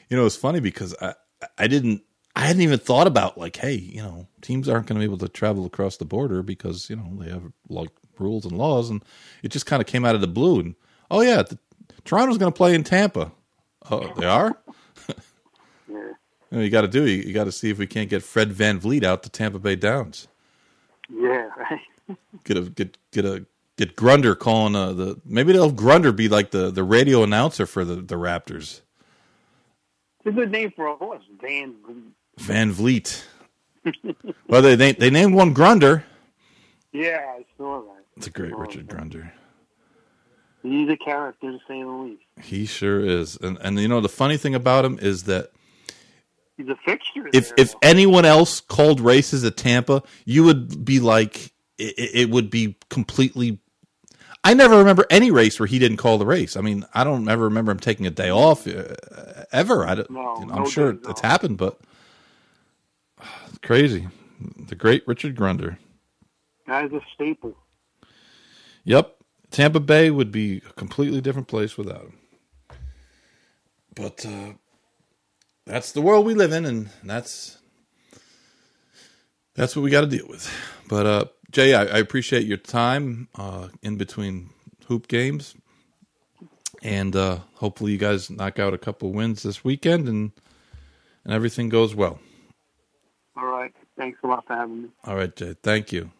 You know, it's funny because I I didn't I hadn't even thought about like, hey, you know, teams aren't going to be able to travel across the border because you know they have like rules and laws, and it just kind of came out of the blue. And oh yeah, the, Toronto's going to play in Tampa. Oh, they are. Yeah. You, know, you got to do. You, you got to see if we can't get Fred VanVleet out to Tampa Bay Downs. Yeah, right. Get a get get a get Grunder calling uh, the maybe they'll have Grunder be like the the radio announcer for the the Raptors. It's a good name for a horse, Van. Vliet. VanVleet. well, they, they they named one Grunder. Yeah, I saw that. It's a great Oh, Richard. Grunder. He's a character to say the least. He sure is. And and you know the funny thing about him is that He's a fixture. if there, if though. anyone else called races at Tampa, you would be like it, it would be completely. I never remember any race where he didn't call the race. I mean, I don't ever remember him taking a day off uh, ever. I don't, No, you know, I'm no sure it's off. happened, but it's crazy. The great Richard Grunder. guy's a staple. Yep. Tampa Bay would be a completely different place without him. But uh, that's the world we live in, and that's that's what we got to deal with. But uh, Jay, I, I appreciate your time uh, in between hoop games, and uh, hopefully you guys knock out a couple wins this weekend, and and everything goes well. All right. Thanks a lot for having me. All right, Jay. Thank you.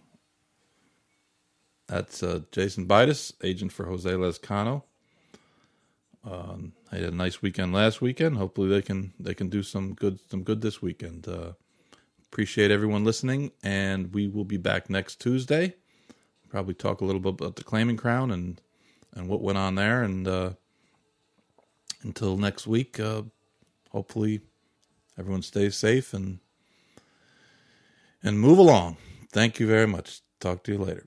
That's uh, Jason Beides, agent for Jose Lezcano. Um, I had a nice weekend last weekend. Hopefully they can they can do some good some good this weekend. Uh, appreciate everyone listening, and we will be back next Tuesday. Probably talk a little bit about the claiming crown and and what went on there. And uh, until next week, uh, hopefully everyone stays safe and and move along. Thank you very much. Talk to you later.